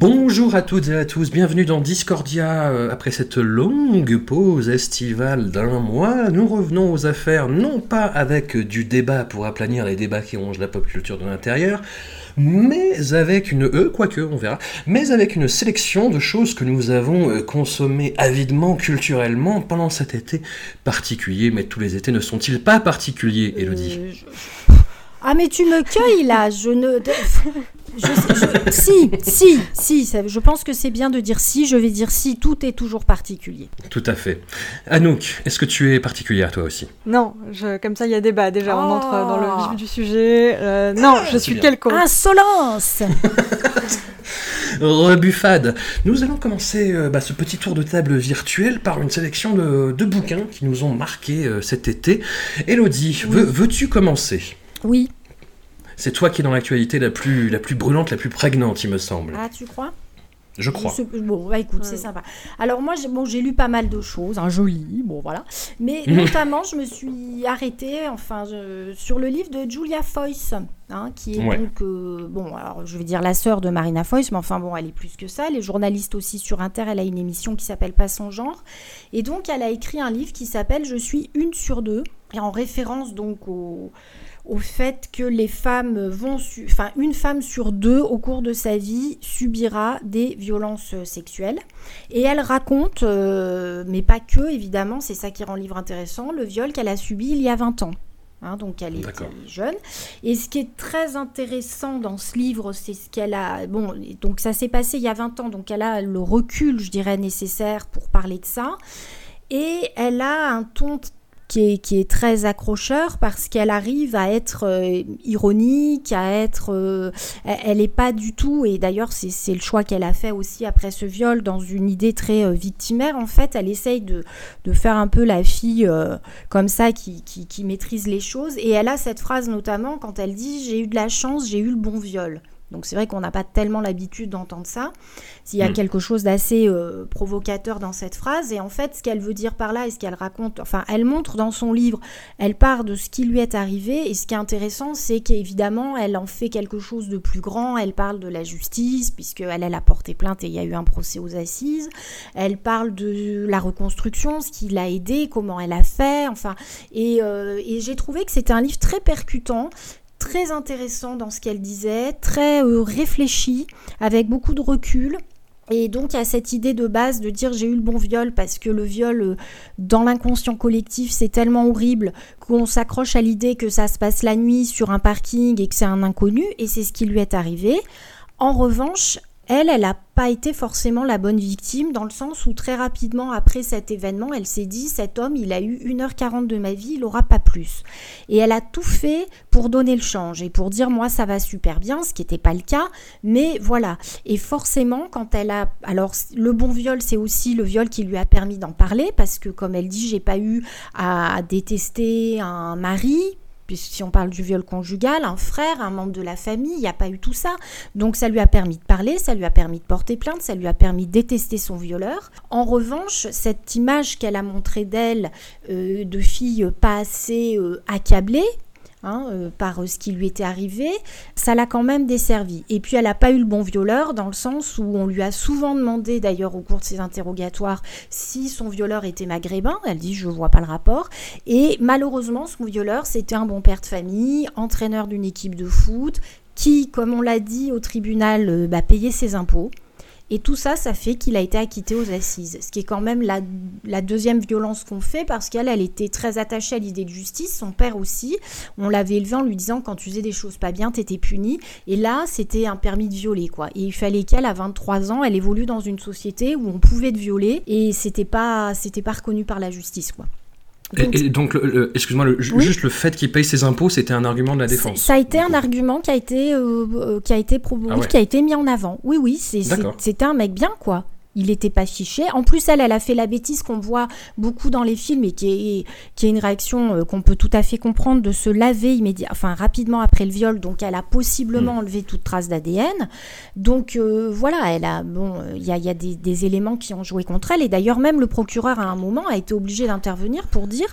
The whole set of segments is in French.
Bonjour à toutes et à tous, bienvenue dans Discordia. Euh, Après cette longue pause estivale d'un mois, nous revenons aux affaires, non pas avec du débat pour aplanir les débats qui rongent la pop culture de l'intérieur, mais avec une... Euh, quoique, on verra, mais avec une sélection de choses que nous avons euh, consommées avidement, culturellement, pendant cet été particulier. Mais tous les étés ne sont-ils pas particuliers, Elodie Euh, je- Ah mais tu me cueilles là, je ne... Je, je- si, si, si, ça- je pense que c'est bien de dire si, je vais dire si, tout est toujours particulier. Tout à fait. Anouk, est-ce que tu es particulière toi aussi? Non, je, comme ça il y a débat. Déjà, on Oh. entre dans le vif du sujet. Euh, non, je suis quelconque. Insolence Rebuffade. Nous allons commencer euh, bah, ce petit tour de table virtuel par une sélection de, de bouquins qui nous ont marqué euh, cet été. Elodie, veux- veux-tu commencer? Oui. C'est toi qui es dans l'actualité la plus, la plus brûlante, la plus prégnante, il me semble. Ah, tu crois? Je crois. Bon, bah écoute, c'est sympa. Alors moi, j'ai bon, j'ai lu pas mal de choses, un joli, bon voilà. Mais notamment, je me suis arrêtée, enfin, je- sur le livre de Julia Foyce, hein, qui est Ouais. donc, euh, bon, alors je vais dire la sœur de Marina Foyce, mais enfin bon, elle est plus que ça. Elle est journaliste aussi sur Inter, elle a une émission qui s'appelle Pas son genre. Et donc, elle a écrit un livre qui s'appelle Je suis une sur deux, et en référence donc au au fait que les femmes vont, enfin une femme sur deux au cours de sa vie subira des violences sexuelles. Et elle raconte, euh, mais pas que évidemment, c'est ça qui rend le livre intéressant, le viol qu'elle a subi il y a 20 ans. Hein, donc elle est, elle est jeune. Et ce qui est très intéressant dans ce livre, c'est ce qu'elle a... Bon, donc ça s'est passé il y a 20 ans, donc elle a le recul, je dirais, nécessaire pour parler de ça. Et elle a un ton qui est, qui est très accrocheur parce qu'elle arrive à être euh, ironique, à être... euh, elle n'est pas du tout, et d'ailleurs c'est le choix qu'elle a fait aussi après ce viol, dans une idée très euh, victimaire, en fait, elle essaye de, de faire un peu la fille comme ça qui, qui maîtrise les choses. Et elle a cette phrase notamment quand elle dit J'ai eu de la chance, j'ai eu le bon viol. Donc c'est vrai qu'on n'a pas tellement l'habitude d'entendre ça. S'il y a Mm. quelque chose d'assez euh, provocateur dans cette phrase. Et en fait, ce qu'elle veut dire par là et ce qu'elle raconte, enfin, elle montre dans son livre, elle part de ce qui lui est arrivé. Et ce qui est intéressant, c'est qu'évidemment, elle en fait quelque chose de plus grand. Elle parle de la justice, puisqu'elle elle a porté plainte et il y a eu un procès aux assises. Elle parle de la reconstruction, ce qui l'a aidé, comment elle a fait. Enfin, et, euh, et j'ai trouvé que c'était un livre très percutant très intéressant dans ce qu'elle disait, très euh, réfléchi, avec beaucoup de recul. Et donc, a cette idée de base de dire j'ai eu le bon viol parce que le viol euh, dans l'inconscient collectif, c'est tellement horrible qu'on s'accroche à l'idée que ça se passe la nuit sur un parking et que c'est un inconnu. Et c'est ce qui lui est arrivé. En revanche, elle, elle n'a pas été forcément la bonne victime, dans le sens où très rapidement après cet événement, elle s'est dit, cet homme, il a eu 1h40 de ma vie, il n'aura pas plus. Et elle a tout fait pour donner le change et pour dire, moi, ça va super bien, ce qui n'était pas le cas, mais voilà. Et forcément, quand elle a... Alors, le bon viol, c'est aussi le viol qui lui a permis d'en parler, parce que, comme elle dit, j'ai pas eu à détester un mari, puisque si on parle du viol conjugal, un frère, un membre de la famille, il n'y a pas eu tout ça. Donc ça lui a permis de parler, ça lui a permis de porter plainte, ça lui a permis de détester son violeur. En revanche, cette image qu'elle a montrée d'elle, euh, de fille pas assez euh, accablée, hein, euh, par euh, ce qui lui était arrivé, ça l'a quand même desservi. Et puis elle n'a pas eu le bon violeur, dans le sens où on lui a souvent demandé, d'ailleurs au cours de ses interrogatoires, si son violeur était maghrébin. Elle dit je vois pas le rapport. Et malheureusement, son violeur, c'était un bon père de famille, entraîneur d'une équipe de foot, qui, comme on l'a dit au tribunal, euh, bah, payait ses impôts Et tout ça, ça fait qu'il a été acquitté aux assises. Ce qui est quand même la, deuxième violence qu'on fait parce qu'elle, elle était très attachée à l'idée de justice. Son père aussi. On l'avait élevé en lui disant quand tu faisais des choses pas bien, t'étais puni. Et là, c'était un permis de violer, quoi. Et il fallait qu'elle, à 23 ans, elle évolue dans une société où on pouvait te violer et c'était pas, c'était pas reconnu par la justice, quoi. Donc, et, donc, excuse-moi, juste le fait qu'il paye ses impôts, c'était un argument de la défense. Ça a été un argument qui a été, euh, euh, qui a été ah qui a été mis en avant. Oui, oui, c'était un mec bien, quoi il n'était pas fiché. En plus, elle, elle a fait la bêtise qu'on voit beaucoup dans les films et qui est, qui est une réaction euh, qu'on peut tout à fait comprendre de se laver immédiatement, enfin rapidement après le viol. Donc, elle a possiblement mm. enlevé toute trace d'ADN. Donc euh, voilà, elle a bon, il y a, y a des, des, éléments qui ont joué contre elle. Et d'ailleurs, même le procureur à un moment a été obligé d'intervenir pour dire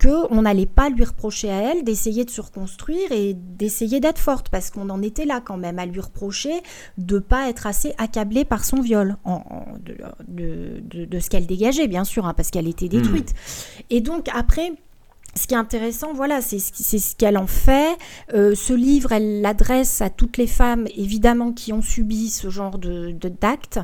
qu'on n'allait pas lui reprocher à elle d'essayer de se reconstruire et d'essayer d'être forte, parce qu'on en était là quand même, à lui reprocher de pas être assez accablée par son viol, en, de, de, ce qu'elle dégageait, bien sûr, hein, parce qu'elle était détruite. Hmm. Et donc après, ce qui est intéressant, voilà, c'est ce qu'elle en fait. Euh, ce livre, elle l'adresse à toutes les femmes, évidemment, qui ont subi ce genre de d'actes,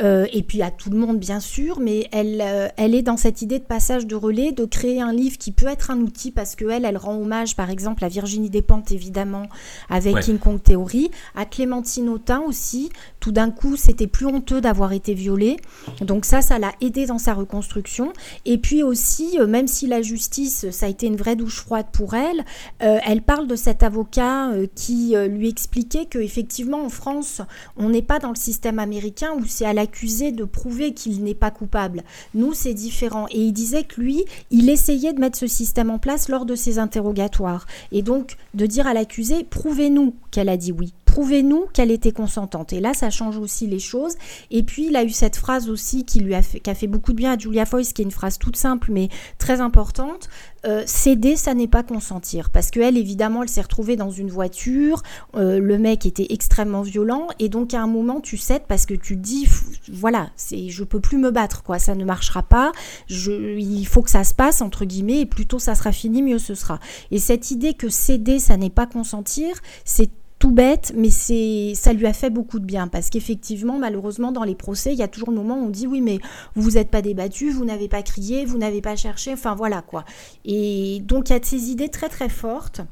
euh, et puis à tout le monde, bien sûr. Mais elle, euh, elle est dans cette idée de passage de relais, de créer un livre qui peut être un outil parce que elle, elle rend hommage, par exemple, à Virginie Despentes, évidemment, avec King Kong Theory, à Clémentine Autain aussi. Tout d'un coup, c'était plus honteux d'avoir été violée. Donc ça, ça l'a aidé dans sa reconstruction. Et puis aussi, même si la justice ça a été une vraie douche froide pour elle. Euh, elle parle de cet avocat euh, qui euh, lui expliquait que effectivement en France, on n'est pas dans le système américain où c'est à l'accusé de prouver qu'il n'est pas coupable. Nous, c'est différent. Et il disait que lui, il essayait de mettre ce système en place lors de ses interrogatoires. Et donc de dire à l'accusé, prouvez-nous qu'elle a dit oui prouvez-nous qu'elle était consentante. Et là, ça change aussi les choses. Et puis, il a eu cette phrase aussi qui lui a fait, beaucoup de bien à Julia Foyce, qui est une phrase toute simple mais très importante. Euh, céder, ça n'est pas consentir. Parce qu'elle, évidemment, elle s'est retrouvée dans une voiture, euh, le mec était extrêmement violent, et donc à un moment, tu cèdes parce que tu dis, voilà, c'est, je peux plus me battre, quoi, ça ne marchera pas, il faut que ça se passe, entre guillemets, et plutôt ça sera fini, mieux ce sera. Et cette idée que céder, ça n'est pas consentir, c'est bête, mais c'est ça lui a fait beaucoup de bien parce qu'effectivement, malheureusement, dans les procès, il y a toujours le moment où on dit oui, mais vous vous êtes pas débattu, vous n'avez pas crié, vous n'avez pas cherché, enfin voilà quoi. Et donc il y a ces idées très très fortes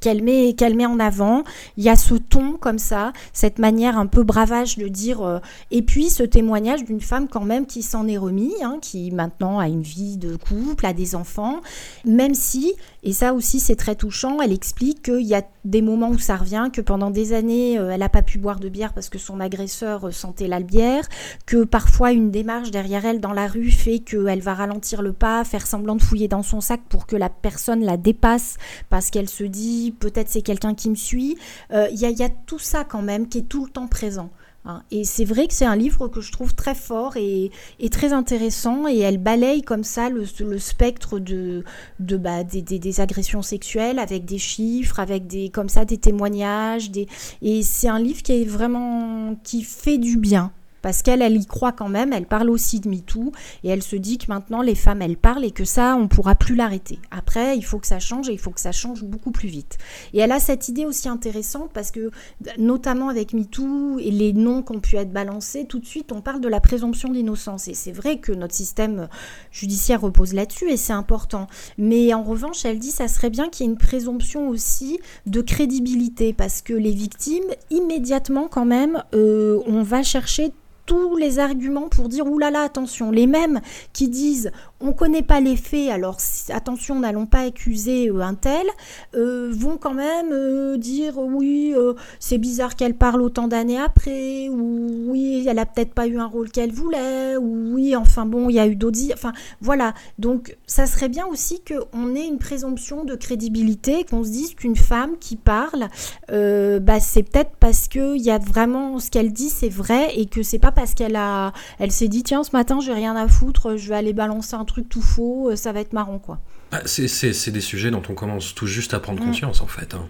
qu'elle met, qu'elle met en avant. Il y a ce ton comme ça, cette manière un peu bravage de dire. Euh, et puis ce témoignage d'une femme quand même qui s'en est remis, hein, qui maintenant a une vie de couple, a des enfants, même si, et ça aussi c'est très touchant, elle explique qu'il y a des moments où ça revient, que pendant des années euh, elle n'a pas pu boire de bière parce que son agresseur euh, sentait la bière, que parfois une démarche derrière elle dans la rue fait qu'elle va ralentir le pas, faire semblant de fouiller dans son sac pour que la personne la dépasse parce qu'elle se dit peut-être c'est quelqu'un qui me suit. Euh, il y, a tout ça quand même qui est tout le temps présent. Hein. Et c'est vrai que c'est un livre que je trouve très fort et, très intéressant et elle balaye comme ça le, spectre de, de bah, des, agressions sexuelles avec des chiffres, avec des comme ça des témoignages, des... et c'est un livre qui est vraiment qui fait du bien parce qu'elle, elle y croit quand même, elle parle aussi de MeToo, et elle se dit que maintenant les femmes, elles parlent et que ça, on pourra plus l'arrêter. Après, il faut que ça change et il faut que ça change beaucoup plus vite. Et elle a cette idée aussi intéressante parce que, notamment avec MeToo et les noms qui ont pu être balancés, tout de suite, on parle de la présomption d'innocence. Et c'est vrai que notre système judiciaire repose là-dessus et c'est important. Mais en revanche, elle dit, ça serait bien qu'il y ait une présomption aussi de crédibilité parce que les victimes, immédiatement quand même, euh, on va chercher tous les arguments pour dire oulala, attention, les mêmes qui disent on connaît pas les faits, alors attention, n'allons pas accuser euh, un tel, euh, vont quand même euh, dire oui, c'est bizarre qu'elle parle autant d'années après, ou oui, elle a peut-être pas eu un rôle qu'elle voulait, ou oui, enfin bon, il y a eu d'autres, enfin voilà. Donc ça serait bien aussi qu'on ait une présomption de crédibilité, qu'on se dise qu'une femme qui parle, bah c'est peut-être parce que il y a vraiment ce qu'elle dit, c'est vrai, et que c'est pas parce qu'elle a, elle s'est dit tiens ce matin j'ai rien à foutre, je vais aller balancer un truc tout faux, euh, ça va être marrant quoi. Bah, c'est des sujets dont on commence tout juste à prendre mm. conscience en fait. Hein.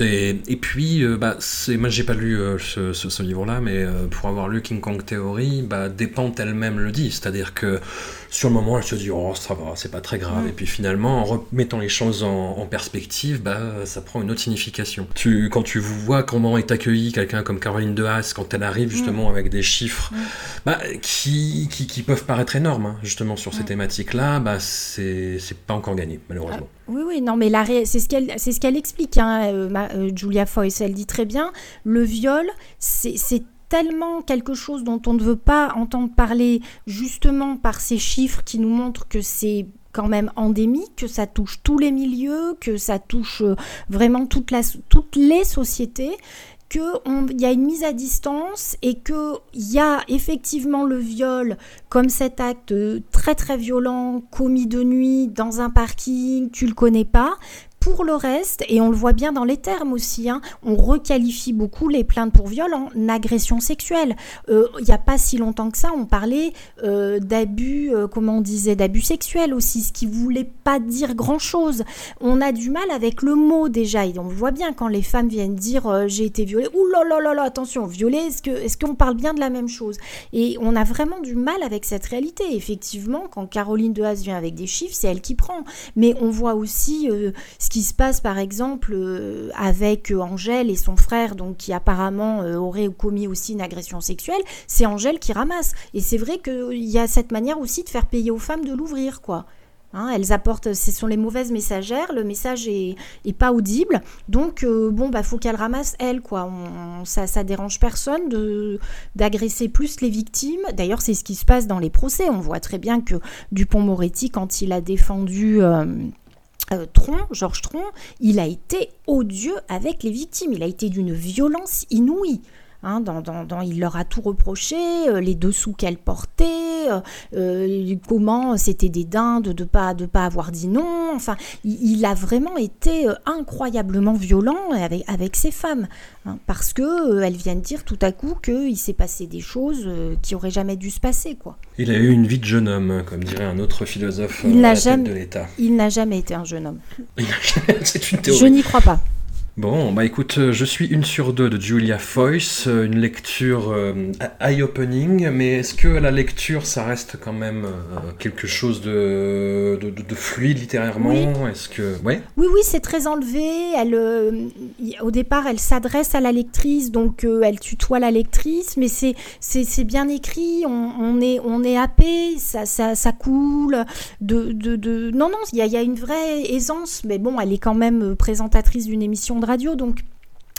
Et puis, euh, bah, moi j'ai pas lu euh, ce, ce, livre-là, mais pour avoir lu King Kong Theory, bah, Dépente elle-même le dit, c'est-à-dire que sur le moment, elle se dit oh ça va, c'est pas très grave. Mm. Et puis finalement, en remettant les choses en, en perspective, bah ça prend une autre signification. Tu, quand tu vois comment est accueilli quelqu'un comme Caroline de Haas quand elle arrive justement avec des chiffres Mm. bah, qui, qui, qui peuvent paraître énormes hein, justement sur ces Mm. thématiques-là, bah c'est pas encore gagné malheureusement. Oui, oui, non, mais ré- c'est ce qu'elle c'est ce qu'elle explique, hein, euh, ma- euh, Julia Foyce. Elle dit très bien le viol, c'est tellement quelque chose dont on ne veut pas entendre parler, justement par ces chiffres qui nous montrent que c'est quand même endémique, que ça touche tous les milieux, que ça touche euh, vraiment toute la, toutes les sociétés qu'il y a une mise à distance et qu'il y a effectivement le viol comme cet acte euh, très très violent commis de nuit dans un parking, tu le connais pas. Pour le reste, et on le voit bien dans les termes aussi, hein, on requalifie beaucoup les plaintes pour viol en agression sexuelle. Euh, Il n'y a pas si longtemps que ça, on parlait euh, d'abus, euh, comment on disait, d'abus sexuels aussi, ce qui voulait pas dire grand-chose. On a du mal avec le mot déjà, et on voit bien quand les femmes viennent dire j'ai été violée, ouh là là là là, attention, violée, est-ce que est-ce qu'on parle bien de la même chose? Et on a vraiment du mal avec cette réalité. Effectivement, quand Caroline Dehaze vient avec des chiffres, c'est elle qui prend. Mais on voit aussi ce qui se passe par exemple euh, avec euh, Angèle et son frère, donc qui apparemment euh, aurait commis aussi une agression sexuelle. C'est Angèle qui ramasse. Et c'est vrai qu'il y a cette manière aussi de faire payer aux femmes de l'ouvrir, quoi. Hein, elles apportent, ce sont les mauvaises messagères, le message est, pas audible, donc bon bah faut qu'elles ramassent elles quoi. Ça, ça dérange personne de d'agresser plus les victimes. D'ailleurs c'est ce qui se passe dans les procès. On voit très bien que Dupont-Moretti quand il a défendu euh, Tron, Georges Tron, il a été odieux avec les victimes. Il a été d'une violence inouïe. Hein, dans, dans- dans- il leur a tout reproché, euh, les dessous qu'elle portait, euh, euh, comment c'était des dindes de pas de pas avoir dit non. Enfin, il, il a vraiment été euh, incroyablement violent avec avec ces femmes, hein, parce que elles viennent dire tout à coup qu'il s'est passé des choses qui auraient jamais dû se passer, quoi. Il a eu une vie de jeune homme, comme dirait un autre philosophe Il n'a jamais- de l'État. Il n'a jamais été un jeune homme. C'est une théorie. Je n'y crois pas. Bon, bah écoute, euh, je suis une sur deux de Julia Foyce, euh, une lecture euh, eye-opening, mais est-ce que la lecture, ça reste quand même euh, quelque chose de, de, de- de fluide littérairement? Est-ce que... Ouais? Oui, oui, c'est très enlevé. Elle, euh, au départ, elle s'adresse à la lectrice, donc elle tutoie la lectrice, mais c'est c'est bien écrit. On, on est on est happé, ça ça, ça coule. De, de, de... non non, il y a, y a une vraie aisance, mais bon, elle est quand même présentatrice d'une émission de radio, donc.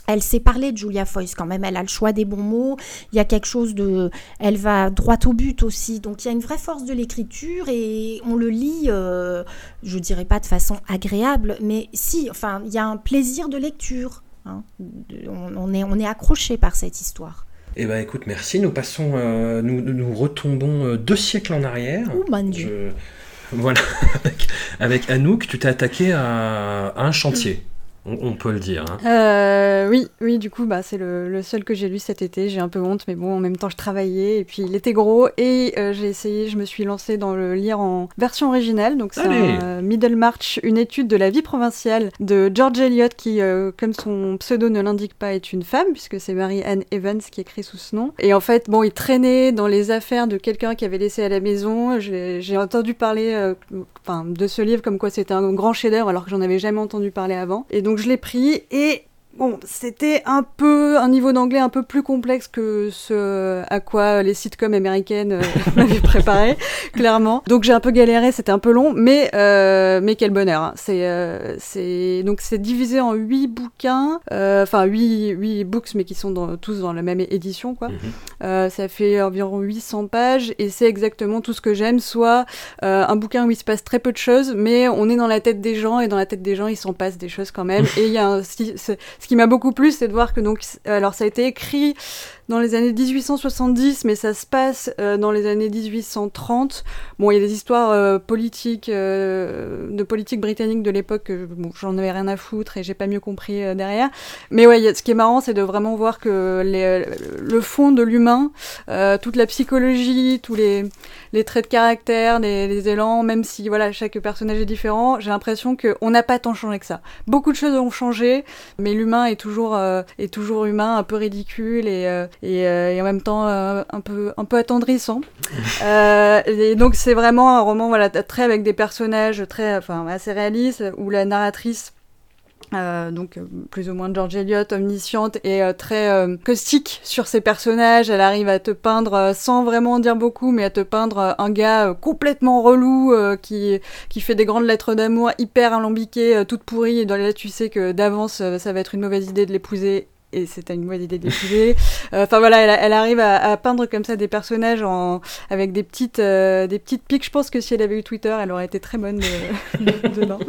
Elle sait parler de Julia Foyce quand même, elle a le choix des bons mots, il y a quelque chose de... Elle va droit au but aussi, donc il y a une vraie force de l'écriture et on le lit, euh, je dirais pas de façon agréable, mais si, enfin, il y a un plaisir de lecture. hein. On, on est, on est accroché par cette histoire. Eh ben écoute, merci. Nous passons, euh, nous, nous- nous retombons euh, deux siècles en arrière. Oh mon Dieu. Je- Voilà, avec, avec Anouk, tu t'es attaqué à, à un chantier, on, on peut le dire. hein. Euh, oui, oui, du coup, bah, c'est le, le seul que j'ai lu cet été. J'ai un peu honte, mais bon, en même temps, je travaillais et puis il était gros et euh, j'ai essayé, je me suis lancée dans le lire en version originale. Donc, c'est euh, Middlemarch, une étude de la vie provinciale de George Eliot, qui, euh, comme son pseudo ne l'indique pas, est une femme, puisque c'est Mary-Anne Evans qui écrit sous ce nom. Et en fait, bon, il traînait dans les affaires de quelqu'un qui avait laissé à la maison. J'ai entendu parler enfin, de ce livre comme quoi c'était un grand chef-d'œuvre alors que j'en avais jamais entendu parler avant. Et donc je l'ai pris et Bon, c'était un peu un niveau d'anglais un peu plus complexe que ce à quoi les sitcoms américaines euh, m'avaient préparé, clairement. Donc j'ai un peu galéré, c'était un peu long, mais euh, mais quel bonheur. hein. C'est euh, c'est donc c'est divisé en huit bouquins, euh, enfin huit huit books, mais qui sont dans- tous dans la même édition, quoi. Euh, ça fait environ 800 pages et c'est exactement tout ce que j'aime, soit euh, un bouquin où il se passe très peu de choses, mais on est dans la tête des gens et dans la tête des gens il s'en passe des choses quand même. et il y a un, ce, qui m'a beaucoup plu, c'est de voir que donc, alors ça a été écrit dans les années 1870, mais ça se passe euh, dans les années 1830. Bon, il y a des histoires euh, politiques, euh, de politique britannique de l'époque, que bon, j'en avais rien à foutre et j'ai pas mieux compris euh, derrière. Mais ouais, a- ce qui est marrant, c'est de vraiment voir que les, le fond de l'humain, euh, toute la psychologie, tous les, les traits de caractère, les, les élans, même si voilà chaque personnage est différent, j'ai l'impression qu'on n'a pas tant changé que ça. Beaucoup de choses ont changé, mais l'humain est toujours euh, est toujours humain, un peu ridicule et euh, et, euh, et en même temps euh, un peu un peu attendrissant. Euh, et donc c'est vraiment un roman voilà très avec des personnages très enfin assez réalistes où la narratrice donc plus ou moins George Eliot, omnisciente et très caustique sur ses personnages. Elle arrive à te peindre, sans vraiment en dire beaucoup, mais à te peindre un gars complètement relou qui, qui fait des grandes lettres d'amour hyper alambiquées, toutes pourries. Et dans là, tu sais que d'avance, ça va être une mauvaise idée de l'épouser. Et c'était une mauvaise idée de l'épouser. Euh, Enfin voilà, elle, elle arrive à, à peindre comme ça des personnages en, avec des petites, euh, des petites piques. Je pense que si elle avait eu Twitter, elle aurait été très bonne de- dedans.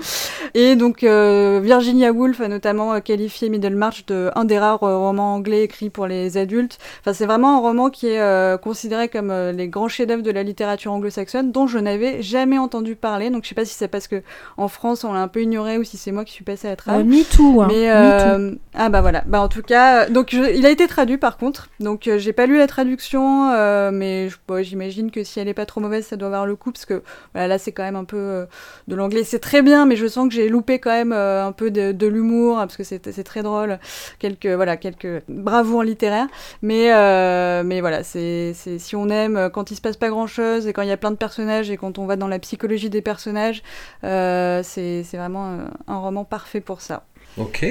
Et donc euh, Virginia Woolf a notamment euh, qualifié Middlemarch de un des rares euh, romans anglais écrits pour les adultes. Enfin, c'est vraiment un roman qui est euh, considéré comme euh, les grands chefs-d'œuvre de la littérature anglo-saxonne, dont je n'avais jamais entendu parler. Donc je sais pas si c'est parce que en France on l'a un peu ignoré ou si c'est moi qui suis passée à trappe. Euh, me too, hein. Mais me euh, ah bah voilà, bah en tout cas, donc je- il a été traduit par contre, donc euh, j'ai pas lu la traduction, euh, mais bon, j'imagine que si elle est pas trop mauvaise, ça doit avoir le coup parce que voilà, là c'est quand même un peu euh, de l'anglais, c'est très bien, mais je sens que j'ai loupé quand même euh, un peu de, de l'humour parce que c'est très drôle, quelques voilà quelques bravoures littéraires, mais euh, mais voilà, c'est si on aime quand il se passe pas grand chose et quand il y a plein de personnages et quand on va dans la psychologie des personnages, euh, c'est c'est vraiment un roman parfait pour ça. Ok.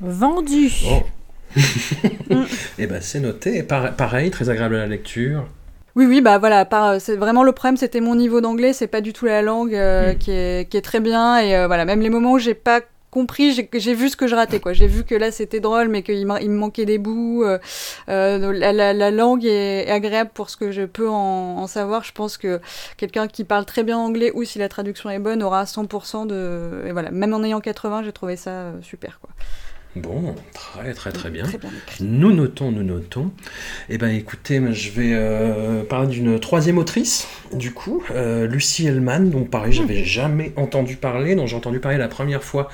Vendu. Et ben c'est noté. Par- pareil, très agréable à la lecture. Oui, oui, bah voilà, par, c'est vraiment le problème, c'était mon niveau d'anglais, c'est pas du tout la langue euh, qui, est, qui est très bien, et euh, voilà, même les moments où j'ai pas compris, j'ai- j'ai vu ce que je ratais, quoi. J'ai vu que là c'était drôle, mais qu'il me manquait des bouts. euh, la, la- la langue est, agréable pour ce que je peux en, en savoir. Je pense que quelqu'un qui parle très bien anglais, ou si la traduction est bonne, aura 100% de. Et voilà, même en ayant 80, j'ai trouvé ça super, quoi. Bon, très très très bien. Très bien. Nous notons, nous notons. Eh ben écoutez, je vais euh, parler d'une troisième autrice, du coup, euh, Lucie Hellman, dont pareil, j'avais jamais entendu parler, dont j'ai entendu parler la première fois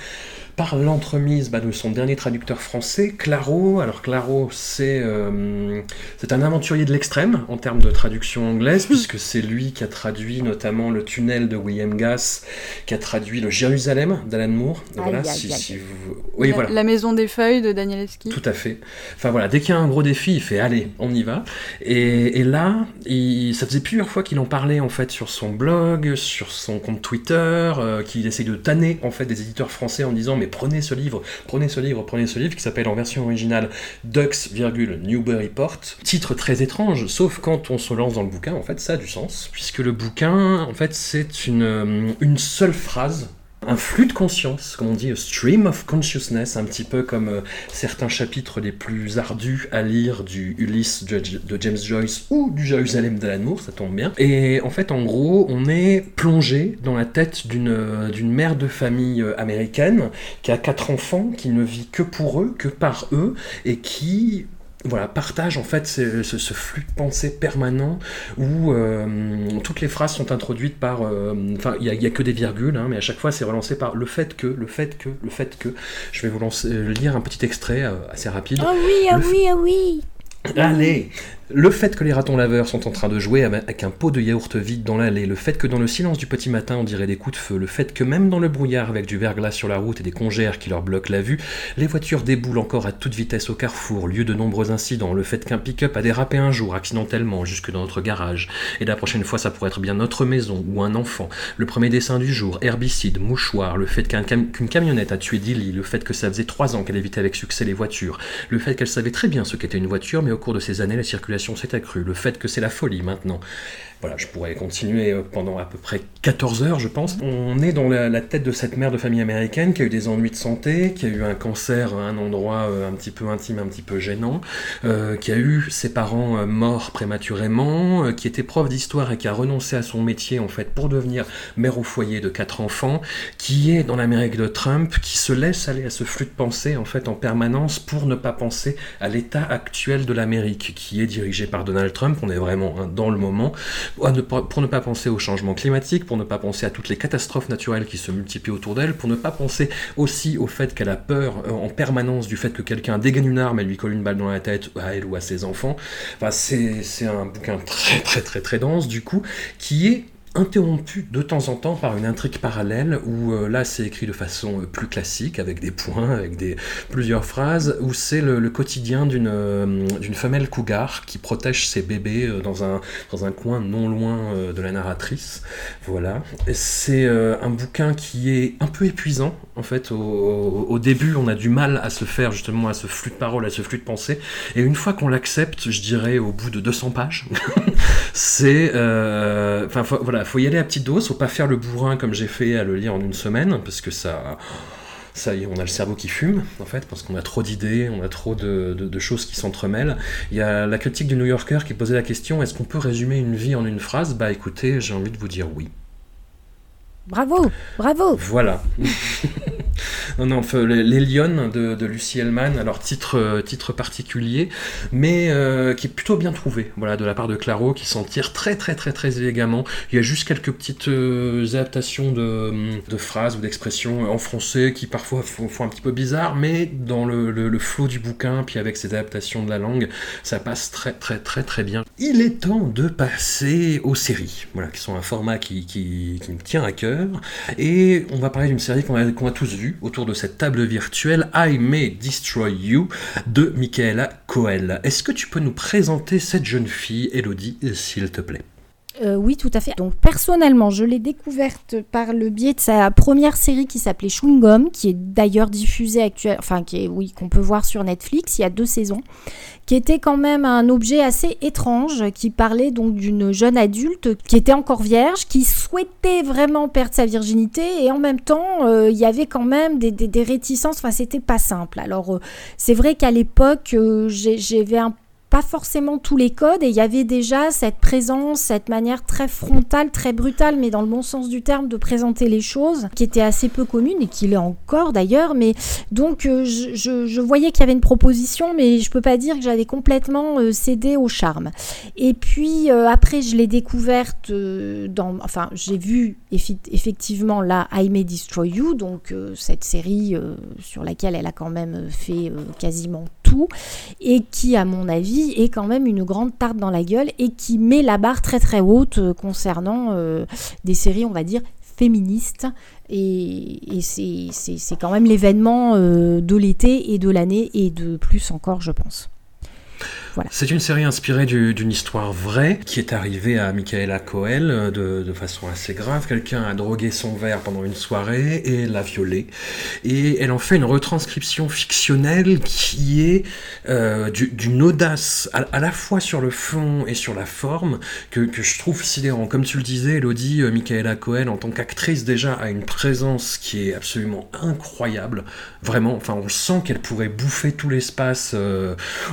par l'entremise bah, de son dernier traducteur français, Claro. Alors Claro, c'est euh, c'est un aventurier de l'extrême en termes de traduction anglaise, puisque c'est lui qui a traduit notamment Le Tunnel de William Gass, qui a traduit Le Jérusalem d'Alan Moore. Voilà, Aïe, aïe, si, aïe. si vous... Oui, la, voilà. la maison des feuilles de Danielewski. Tout à fait. Enfin voilà, dès qu'il y a un gros défi, il fait allez, on y va. Et, et là, il- ça faisait plusieurs fois qu'il en parlait en fait sur son blog, sur son compte Twitter, euh, qu'il essaye de tanner en fait des éditeurs français en disant mais prenez ce livre, prenez ce livre, prenez ce livre qui s'appelle en version originale Ducks, Newburyport. Titre très étrange, sauf quand on se lance dans le bouquin, en fait ça a du sens, puisque le bouquin, en fait c'est une, euh, une seule phrase un flux de conscience, comme on dit, a stream of consciousness, un petit peu comme euh, certains chapitres les plus ardus à lire du Ulysse de, James Joyce ou du Jérusalem d'Alan Moore, ça tombe bien. Et en fait, en gros, on est plongé dans la tête d'une euh, d'une mère de famille euh, américaine qui a quatre enfants, qui ne vit que pour eux, que par eux, et qui voilà, partage en fait ce, ce- ce flux de pensée permanent où euh, toutes les phrases sont introduites par. euh, Enfin, il n'y a, que des virgules, hein, mais à chaque fois c'est relancé par le fait que, le fait que, le fait que. Je vais vous lancer, lire un petit extrait euh, assez rapide. Ah oui, ah oui, ah oui. Allez Le fait que les ratons laveurs sont en train de jouer avec un pot de yaourt vide dans l'allée, le fait que dans le silence du petit matin on dirait des coups de feu, le fait que même dans le brouillard avec du verglas sur la route et des congères qui leur bloquent la vue, les voitures déboulent encore à toute vitesse au carrefour, lieu de nombreux incidents, le fait qu'un pick-up a dérapé un jour accidentellement jusque dans notre garage, et la prochaine fois ça pourrait être bien notre maison ou un enfant, le premier dessin du jour, herbicide, mouchoir, le fait qu'une camionnette a tué Dilly, le fait que ça faisait trois ans qu'elle évitait avec succès les voitures, le fait qu'elle savait très bien ce qu'était une voiture, mais au cours de ces années, la circulation s'est accrue, le fait que c'est la folie maintenant. Voilà, je pourrais continuer euh, pendant à peu près 14 heures, je pense. On est dans la, tête de cette mère de famille américaine qui a eu des ennuis de santé, qui a eu un cancer à un endroit euh, un petit peu intime, un petit peu gênant, euh, qui a eu ses parents morts prématurément, qui était prof d'histoire et qui a renoncé à son métier en fait pour devenir mère au foyer de quatre enfants, qui est dans l'Amérique de Trump, qui se laisse aller à ce flux de pensée en fait en permanence pour ne pas penser à l'état actuel de l'Amérique, qui est dirigé par Donald Trump. On est vraiment hein, dans le moment pour ne pas penser au changement climatique, pour ne pas penser à toutes les catastrophes naturelles qui se multiplient autour d'elle, pour ne pas penser aussi au fait qu'elle a peur euh, en permanence du fait que quelqu'un dégaine une arme et lui colle une balle dans la tête à elle ou à ses enfants. Enfin, c'est c'est un bouquin très très très très dense du coup, qui est interrompu de temps en temps par une intrigue parallèle où euh, là c'est écrit de façon euh, plus classique avec des points, avec des plusieurs phrases où c'est le, quotidien d'une euh, d'une femelle cougar qui protège ses bébés dans un dans un coin non loin de la narratrice. Voilà, c'est un bouquin qui est un peu épuisant en fait. Au, début, on a du mal à se faire justement à ce flux de paroles, à ce flux de pensée, et une fois qu'on l'accepte, je dirais au bout de 200 pages, c'est enfin voilà faut y aller à petite dose, faut pas faire le bourrin comme j'ai fait à le lire en une semaine, parce que ça, ça y est, on a le cerveau qui fume, en fait, parce qu'on a trop d'idées, on a trop de, choses qui s'entremêlent. Il y a la critique du New Yorker qui posait la question est-ce qu'on peut résumer une vie en une phrase? Bah écoutez, j'ai envie de vous dire oui. Bravo, bravo. Voilà. non, non, les, Lyon de, Lucie Hellman, alors titre, particulier, mais euh, qui est plutôt bien trouvé, voilà, de la part de Claro, qui s'en tire très très très très élégamment. Il y a juste quelques petites euh, adaptations de, phrases ou d'expressions en français qui parfois font, un petit peu bizarre, mais dans le, flot du bouquin, puis avec ces adaptations de la langue, ça passe très très très très bien. Il est temps de passer aux séries, voilà, qui sont un format qui, me tient à cœur et on va parler d'une série qu'on a, tous vue autour de cette table virtuelle, I May Destroy You, de Michaela Coel. Est-ce que tu peux nous présenter cette jeune fille, Elodie, s'il te plaît? Euh, oui, tout à fait. Donc personnellement, je l'ai découverte par le biais de sa première série qui s'appelait Chewing qui est d'ailleurs diffusée actuellement, enfin qui est, oui, qu'on peut voir sur Netflix. Il y a deux saisons, qui était quand même un objet assez étrange, qui parlait donc d'une jeune adulte qui était encore vierge, qui souhaitait vraiment perdre sa virginité et en même temps, euh, il y avait quand même des, des, réticences. Enfin, c'était pas simple. Alors, euh, c'est vrai qu'à l'époque, j'avais un pas forcément tous les codes et il y avait déjà cette présence, cette manière très frontale, très brutale, mais dans le bon sens du terme, de présenter les choses, qui était assez peu commune et qui l'est encore d'ailleurs. Mais donc euh, je, voyais qu'il y avait une proposition, mais je peux pas dire que j'avais complètement euh, cédé au charme. Et puis euh, après, je l'ai découverte dans, enfin, j'ai vu effectivement la I May Destroy You, donc cette série sur laquelle elle a quand même fait quasiment et qui, à mon avis, est quand même une grande tarte dans la gueule et qui met la barre très très haute euh, concernant euh, des séries, on va dire, féministes. Et, c'est quand même l'événement euh, de l'été et de l'année et de plus encore, je pense. C'est une série inspirée d'une histoire vraie qui est arrivée à Michaela Coel euh, de, façon assez grave. Quelqu'un a drogué son verre pendant une soirée et l'a violée. Et elle en fait une retranscription fictionnelle qui est euh, d'une audace à, la fois sur le fond et sur la forme que, je trouve sidérant. Comme tu le disais, Elodie, euh, Michaela Coel en tant qu'actrice déjà a une présence qui est absolument incroyable. Vraiment, enfin on sent qu'elle pourrait bouffer tout l'espace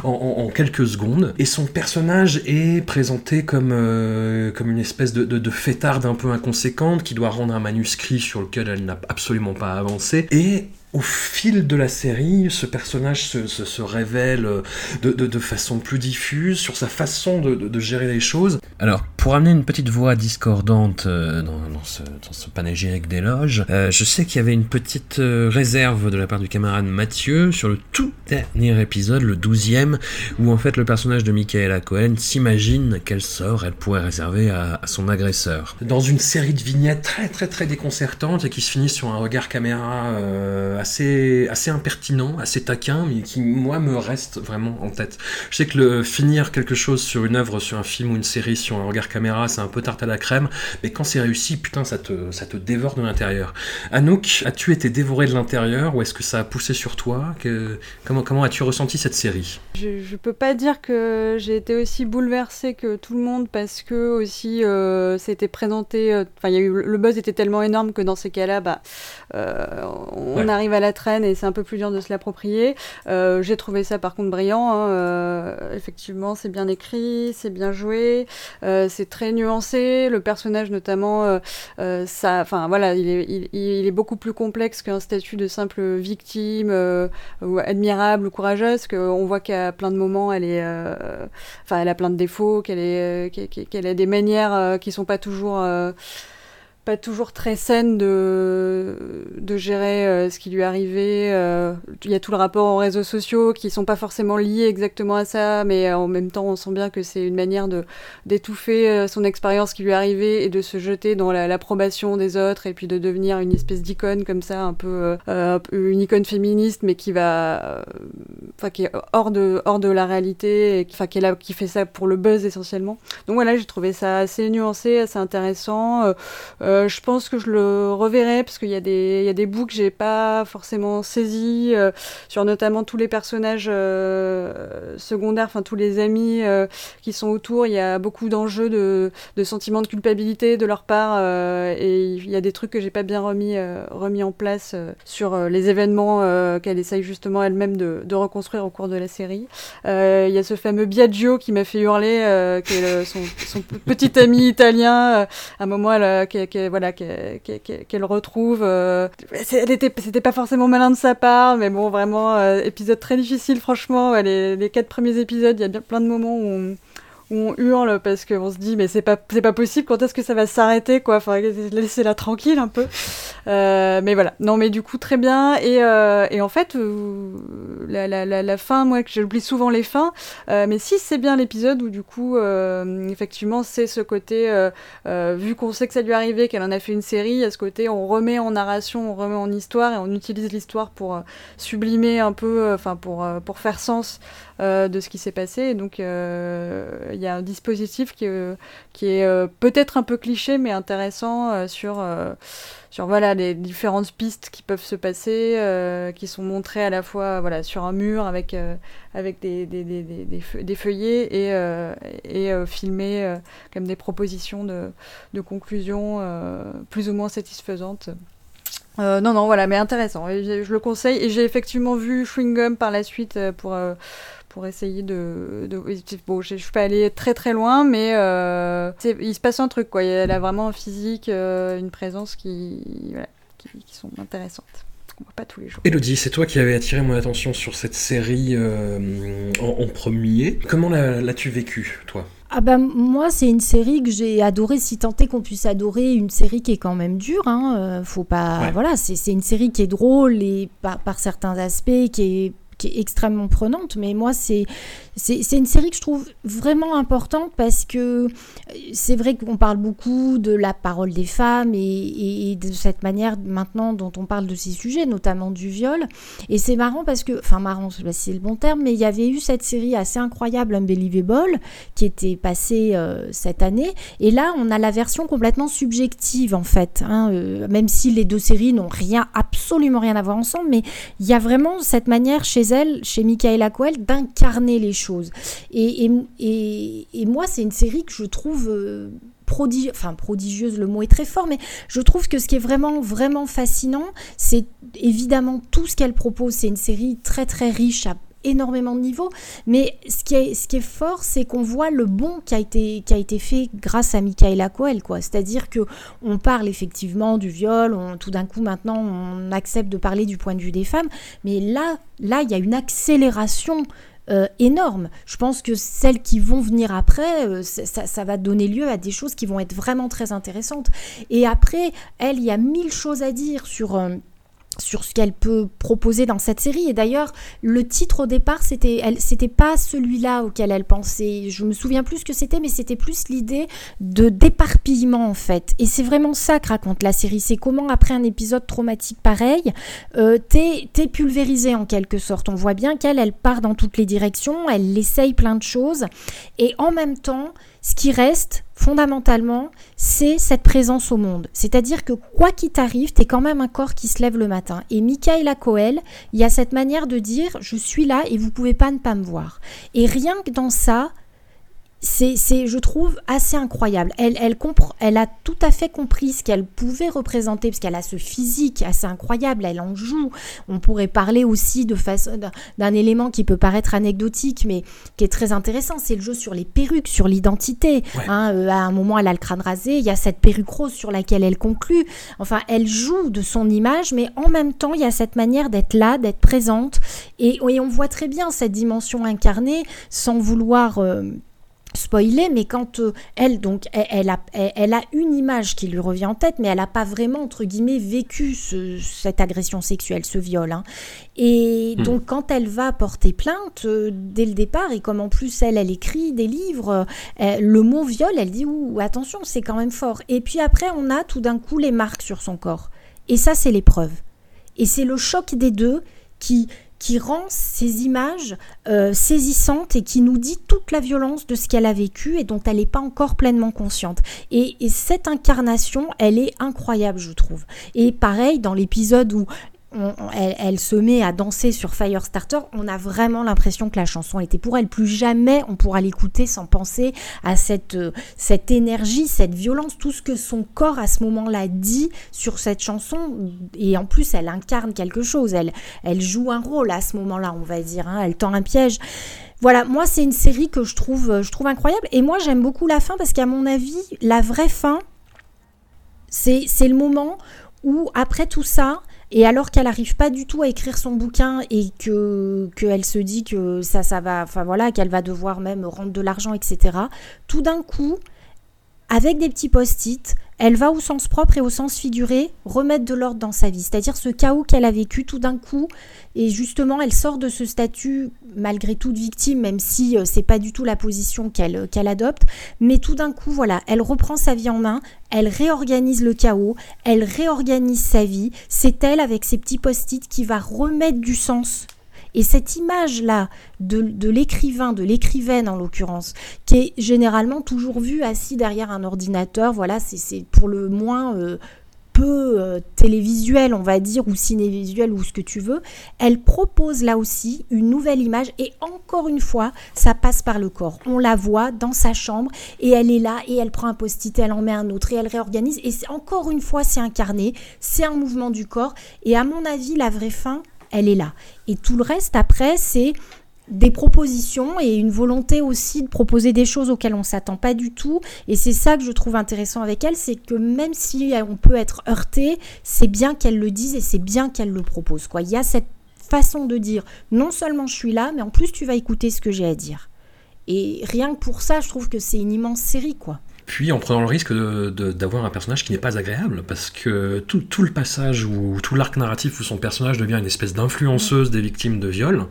en, en quelques Et son personnage est présenté comme, euh, comme une espèce de, de, fêtarde un peu inconséquente qui doit rendre un manuscrit sur lequel elle n'a absolument pas avancé. Et au fil de la série, ce personnage se, révèle euh, de, façon plus diffuse sur sa façon de, gérer les choses. Alors, pour amener une petite voix discordante euh, dans, ce, panégyrique d'éloges, euh, je sais qu'il y avait une petite réserve de la part du camarade Mathieu sur le tout dernier épisode, le douzième, où en fait le personnage de Michaela Cohen s'imagine quel sort elle pourrait réserver à, à, son agresseur. Dans une série de vignettes très très très déconcertantes et qui se finissent sur un regard caméra assez, assez impertinent, assez taquin, mais qui, moi, me reste vraiment en tête. Je sais que le, finir quelque chose sur une œuvre, sur un film ou une série, sur un regard caméra, c'est un peu tarte à la crème, mais quand c'est réussi, putain, ça te, ça te dévore de l'intérieur. Anouk, as-tu été dévoré de l'intérieur ou est-ce que ça a poussé sur toi? Que, Comment, comment as-tu ressenti cette série? Je, je peux pas dire que j'ai été aussi bouleversée que tout le monde parce que aussi euh, c'était présenté, euh, enfin, le buzz était tellement énorme que dans ces cas-là, bah, euh, on arrive à la traîne et c'est un peu plus dur de se l'approprier. Euh, j'ai trouvé ça par contre brillant. Hein. Euh, effectivement, c'est bien écrit, c'est bien joué, euh, très nuancé. Le personnage notamment, ça, enfin voilà, il est, il, est, beaucoup plus complexe qu'un statut de simple victime ou admirable ou courageuse. Qu'on voit qu'à plein de moments, elle est, enfin, elle a plein de défauts, qu'elle est, qu'elle a des manières qui sont pas toujours pas toujours très saine de, de gérer euh, ce qui lui arrivait. Euh, il y a tout le rapport aux réseaux sociaux qui sont pas forcément liés exactement à ça, mais euh, en même temps, on sent bien que c'est une manière de d'étouffer son expérience qui lui arrivait et de se jeter dans l'approbation des autres et puis de devenir une espèce d'icône comme ça, un peu une icône féministe, mais qui va, enfin qui est hors de hors de la réalité, et qui, là, qui fait ça pour le buzz essentiellement. Donc voilà, j'ai trouvé ça assez nuancé, assez intéressant. Je pense que je le reverrai parce qu'il y a des, bouts que j'ai pas forcément saisis euh, sur notamment tous les personnages euh, secondaires, enfin tous les amis qui sont autour. Il y a beaucoup d'enjeux de, de sentiments de culpabilité de leur part et il y a des trucs que j'ai pas bien remis, en place sur les événements qu'elle essaye justement elle-même de, reconstruire au cours de la série. Il y a ce fameux Biagio qui m'a fait hurler, qui est son, petit ami italien. à un moment, elle, qui, voilà qu'elle retrouve. Euh, c'était pas forcément malin de sa part, mais bon, vraiment euh, épisode très difficile, franchement. les, les, quatre premiers épisodes, il y a bien plein de moments où on hurle parce qu'on se dit mais c'est pas possible quand est-ce que ça va s'arrêter quoi? Enfin laissez-la tranquille un peu. Euh, mais voilà. Non mais du coup très bien. Et, euh, en fait euh, la, la, la, fin moi que j'oublie souvent les fins mais si c'est bien l'épisode où du coup effectivement c'est ce côté vu qu'on sait que ça lui est arrivé qu'elle en a fait une série à ce côté on remet en narration on remet en histoire et on utilise l'histoire pour sublimer un peu enfin pour pour faire sens de ce qui s'est passé donc il y a un dispositif qui, euh, qui est euh, peut-être un peu cliché, mais intéressant euh, sur, sur voilà, les différentes pistes qui peuvent se passer, qui sont montrées à la fois voilà, sur un mur avec, avec des, des, des, des, feuillets et, et filmées comme des propositions de, de conclusion plus ou moins satisfaisantes. non, non, voilà, mais intéressant. je, je le conseille. Et j'ai effectivement vu Chewing Gum par la suite pour, pour essayer de, bon je, suis pas allée très très loin mais euh, il se passe un truc quoi. Elle a vraiment un physique euh, une présence qui, qui, sont intéressantes on voit pas tous les jours. Elodie c'est toi qui avais attiré mon attention sur cette série euh, en, premier. Comment l'as-tu vécu toi? Ah bah moi c'est une série que j'ai adorée si tant est qu'on puisse adorer une série qui est quand même dure hein. faut pas voilà c'est une série qui est drôle et par, par certains aspects qui est qui est extrêmement prenante, mais moi, c'est c'est une série que je trouve vraiment importante parce que euh, c'est vrai qu'on parle beaucoup de la parole des femmes et, de cette manière maintenant dont on parle de ces sujets, notamment du viol. Et c'est marrant parce que, enfin marrant, c'est le bon terme, mais il y avait eu cette série assez incroyable, Unbelievable, qui était passée euh, cette année. Et là, on a la version complètement subjective en fait, hein, euh, même si les deux séries n'ont rien, absolument rien à voir ensemble, mais il y a vraiment cette manière chez chez Michaela Coel, d'incarner les choses. Et, et, moi, c'est une série que je trouve euh, prodigieuse, prodigieuse, le mot est très fort, mais je trouve que ce qui est vraiment, vraiment fascinant, c'est évidemment tout ce qu'elle propose. C'est une série très, très riche à énormément de niveaux. Mais ce qui est, ce qui est fort, c'est qu'on voit le bon qui a été, qui a été fait grâce à Michaela Coel. C'est-à-dire que on parle effectivement du viol, tout d'un coup maintenant on accepte de parler du point de vue des femmes, mais là, là, il y a une accélération euh, énorme. Je pense que celles qui vont venir après, euh, ça, ça, va donner lieu à des choses qui vont être vraiment très intéressantes. Et après, elle, il y a mille choses à dire sur... Euh, sur ce qu'elle peut proposer dans cette série. Et d'ailleurs, le titre au départ, c'était, elle, c'était pas celui-là auquel elle pensait. Je me souviens plus ce que c'était, mais c'était plus l'idée de d'éparpillement en fait. Et c'est vraiment ça que raconte la série. C'est comment après un épisode traumatique pareil, euh, t'es, t'es pulvérisé en quelque sorte. On voit bien qu'elle, elle part dans toutes les directions, elle essaye plein de choses, et en même temps, ce qui reste, fondamentalement, c'est cette présence au monde. C'est-à-dire que quoi qu'il t'arrive, tu es quand même un corps qui se lève le matin. Et Michaela Coel, il y a cette manière de dire je suis là et vous pouvez pas ne pas me voir. Et rien que dans ça, c'est, je trouve, assez incroyable. Elle, elle, elle a tout à fait compris ce qu'elle pouvait représenter, parce qu'elle a ce physique assez incroyable, elle en joue. On pourrait parler aussi de façon, d'un élément qui peut paraître anecdotique, mais qui est très intéressant, c'est le jeu sur les perruques, sur l'identité. Hein, euh, à un moment, elle a le crâne rasé, il y a cette perruque rose sur laquelle elle conclut. Enfin, elle joue de son image, mais en même temps, il y a cette manière d'être là, d'être présente, et, on voit très bien cette dimension incarnée, sans vouloir... Euh, spoiler, mais quand euh, elle, donc, elle, a, elle, a une image qui lui revient en tête, mais elle n'a pas vraiment, entre guillemets, vécu cette agression sexuelle, ce viol. Hein. Et hmm. donc, quand elle va porter plainte, euh, dès le départ, et comme en plus, elle, elle écrit des livres, euh, le mot viol, elle dit, ouh, attention, c'est quand même fort. Et puis après, on a tout d'un coup les marques sur son corps. Et ça, c'est l'épreuve. Et c'est le choc des deux qui, qui rend ces images euh, saisissantes et qui nous dit toute la violence de ce qu'elle a vécu et dont elle n'est pas encore pleinement consciente. Et, et, cette incarnation, elle est incroyable, je trouve. Et pareil, dans l'épisode où elle, se met à danser sur Firestarter, on a vraiment l'impression que la chanson était pour elle. Plus jamais on pourra l'écouter sans penser à cette, euh, cette énergie, cette violence, tout ce que son corps à ce moment-là dit sur cette chanson. Et en plus, elle incarne quelque chose, elle, elle joue un rôle à ce moment-là, on va dire, hein. elle tend un piège. Voilà, moi c'est une série que je trouve, je trouve incroyable. Et moi j'aime beaucoup la fin parce qu'à mon avis, la vraie fin, c'est le moment où après tout ça, et alors qu'elle n'arrive pas du tout à écrire son bouquin et que qu'elle se dit que ça, ça va, enfin qu'elle va devoir même rendre de l'argent, etc. Tout d'un coup, avec des petits post-it, elle va au sens propre et au sens figuré remettre de l'ordre dans sa vie. C'est-à-dire ce chaos qu'elle a vécu tout d'un coup, et justement, elle sort de ce statut, malgré tout, de victime, même si euh, c'est pas du tout la position qu'elle qu'elle adopte. Mais tout d'un coup, voilà, elle reprend sa vie en main, elle réorganise le chaos, elle réorganise sa vie. C'est elle, avec ses petits post-it, qui va remettre du sens et cette image-là de, l'écrivain, de l'écrivaine en l'occurrence, qui est généralement toujours vue assis derrière un ordinateur, voilà, c'est pour le moins euh, peu euh, télévisuel, on va dire, ou cinévisuel, ou ce que tu veux, elle propose là aussi une nouvelle image, et encore une fois, ça passe par le corps. On la voit dans sa chambre, et elle est là, et elle prend un post-it, elle en met un autre, et elle réorganise, et encore une fois, c'est incarné, c'est un mouvement du corps, et à mon avis, la vraie fin, elle est là. Et tout le reste, après, c'est des propositions et une volonté aussi de proposer des choses auxquelles on ne s'attend pas du tout. Et c'est ça que je trouve intéressant avec elle, c'est que même si on peut être heurté, c'est bien qu'elle le dise et c'est bien qu'elle le propose. Quoi. Il y a cette façon de dire, non seulement je suis là, mais en plus tu vas écouter ce que j'ai à dire. Et rien que pour ça, je trouve que c'est une immense série, quoi puis en prenant le risque d'avoir un personnage qui n'est pas agréable, parce que tout, le passage ou tout l'arc narratif où son personnage devient une espèce d'influenceuse des victimes de viol,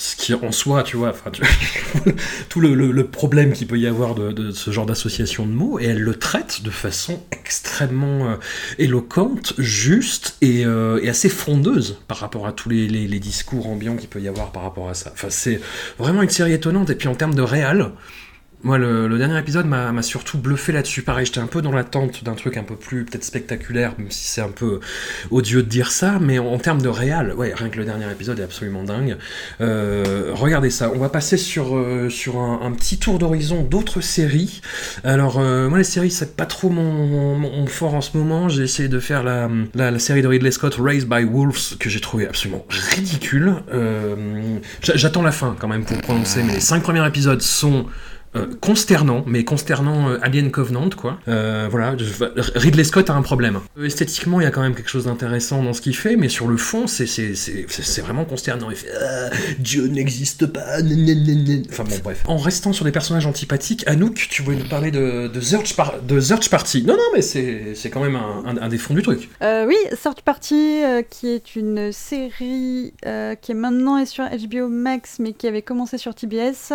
ce qui en soi, tu vois, tout le, problème qu'il peut y avoir de, ce genre d'association de mots, et elle le traite de façon extrêmement euh, éloquente, juste euh, et, assez frondeuse par rapport à tous les, discours ambiants qu'il peut y avoir par rapport à ça. Enfin, c'est vraiment une série étonnante, et puis en termes de réel, moi, le, dernier épisode m'a surtout bluffé là-dessus. Pareil, j'étais un peu dans l'attente d'un truc un peu plus peut-être spectaculaire, même si c'est un peu odieux de dire ça, mais en, termes de réal, ouais, rien que le dernier épisode est absolument dingue. Euh, regardez ça. On va passer sur, euh, sur un, petit tour d'horizon d'autres séries. Alors, euh, moi, les séries, c'est pas trop mon, fort en ce moment. J'ai essayé de faire la, la, série de Ridley Scott, Raised by Wolves, que j'ai trouvé absolument ridicule. J'attends la fin quand même pour prononcer, mais les cinq premiers épisodes sont euh, consternant, mais consternant euh, Alien Covenant, quoi. Euh, voilà, Ridley Scott a un problème. esthétiquement, il y a quand même quelque chose d'intéressant dans ce qu'il fait, mais sur le fond, c'est vraiment consternant. Il fait ah, Dieu n'existe pas. Enfin bon, bref. En restant sur des personnages antipathiques, Anouk, tu voulais nous parler de, de, Search, de Party. Non, non, mais c'est quand même un, des fonds du truc. oui, Search Party, qui est une série qui est maintenant est sur HBO Max, mais qui avait commencé sur TBS.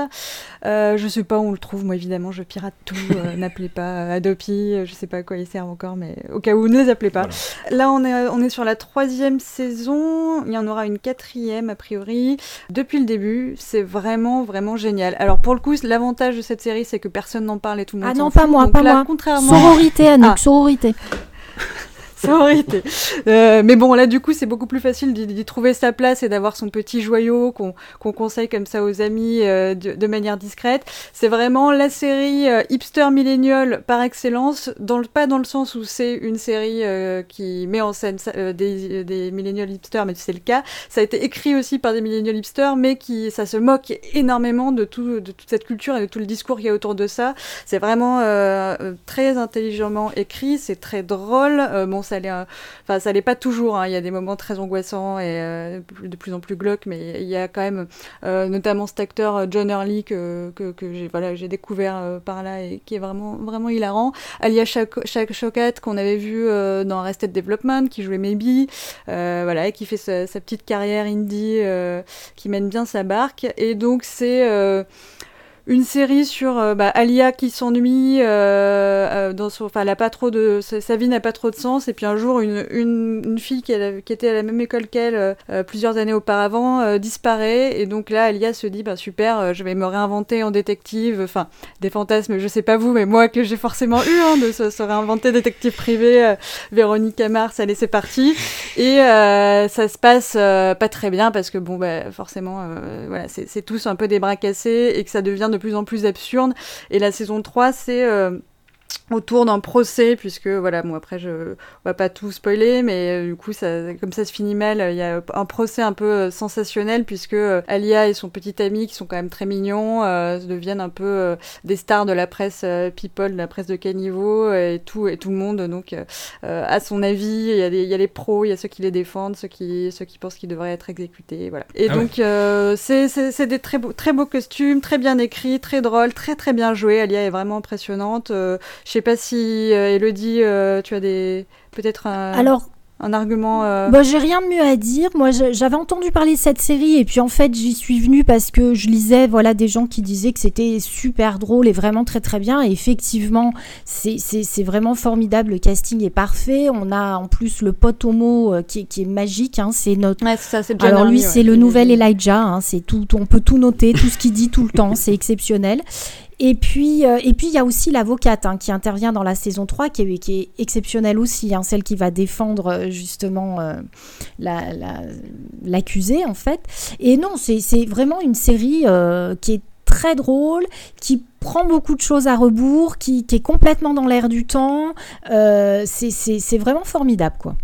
je sais pas on le trouve. Moi, évidemment, je pirate tout. Euh, n'appelez pas Adopi, euh, je sais pas à quoi ils servent encore, mais au cas où, ne les appelez pas. Là, on est, on est sur la troisième saison. Il y en aura une quatrième, a priori. Depuis le début, c'est vraiment, vraiment génial. Alors, pour le coup, l'avantage de cette série, c'est que personne n'en parle et tout le monde Ah non, pas moi, pas moi. Contrairement... Sororité, Anouk, ah. sororité. Euh, mais bon, là, du coup, c'est beaucoup plus facile d'y trouver sa place et d'avoir son petit joyau qu'on conseille comme ça aux amis euh, de, manière discrète. C'est vraiment la série euh, hipster millénial par excellence, dans le, pas dans le sens où c'est une série qui met en scène des, des hipsters, mais c'est le cas. Ça a été écrit aussi par des millénials hipsters, mais qui ça se moque énormément de, tout, de toute cette culture et de tout le discours qu'il y a autour de ça. C'est vraiment très intelligemment écrit, c'est très drôle. Ça l'est, enfin ça l'est pas toujours. hein. Il y a des moments très angoissants et euh, de plus en plus glauques, mais il y a quand même euh, notamment cet acteur euh, John Hurley que, j'ai découvert euh, par là et qui est vraiment vraiment hilarant. Alia Shaukat qu'on avait vu euh, dans Arrested Development, qui jouait Maybe, euh, voilà, et qui fait sa, sa petite carrière indie, euh, qui mène bien sa barque. Et donc c'est euh, une série sur euh, bah, Alia qui s'ennuie, euh, euh, dans son, enfin, elle a pas trop de, sa, vie n'a pas trop de sens. Et puis un jour, une, une, une fille qui, a- qui était à la même école qu'elle euh, euh, plusieurs années auparavant euh, disparaît. Et donc là, Alia se dit, bah super, je vais me réinventer en détective. Enfin, des fantasmes, je sais pas vous, mais moi que j'ai forcément eu hein, de se, réinventer détective privé. Véronique Mars, allez, c'est parti. Et ça se passe pas très bien parce que bon, bah, forcément, voilà, c'est tous un peu des bras cassés et que ça devient de plus en plus absurde. Et la saison 3, c'est euh, autour d'un procès, puisque voilà, bon après je on va pas tout spoiler, mais euh, du coup ça, comme ça se finit mal, il y a un procès un peu euh, sensationnel puisque euh, Alia et son petit ami qui sont quand même très mignons euh, deviennent un peu des stars de la presse people, de la presse de caniveau et tout et tout le monde donc a son avis. Il y a des, il y a les pros, il y a ceux qui les défendent, ceux qui ceux qui pensent qu'ils devraient être exécutés, voilà. Et Ah donc euh, c'est c'est c'est des très beaux très beaux costumes, très bien écrits, très drôles, très très bien joués. Alia est vraiment impressionnante. Je sais pas si euh, Elodie, euh, tu as des peut-être un, Alors, un argument. euh, Bah, j'ai rien de mieux à dire. Moi, j'avais entendu parler de cette série et puis en fait, j'y suis venue parce que je lisais voilà des gens qui disaient que c'était super drôle et vraiment très très bien. Et effectivement, c'est vraiment formidable. Le casting est parfait. On a en plus le pote homo euh, qui, est- qui est magique. hein. C'est notre Ouais, ça, alors lui, c'est le nouvel. Elijah. hein, c'est tout, on peut tout noter, tout ce qu'il dit tout le temps, c'est exceptionnel. Et puis, euh, et puis il y a aussi l'avocate hein, qui intervient dans la saison 3, qui est, exceptionnelle aussi, hein, celle qui va défendre euh, justement euh, la- la- l'accusé en fait. Et non, c'est vraiment une série euh, qui est très drôle, qui prend beaucoup de choses à rebours, qui, qui est complètement dans l'air du temps. C'est vraiment formidable quoi.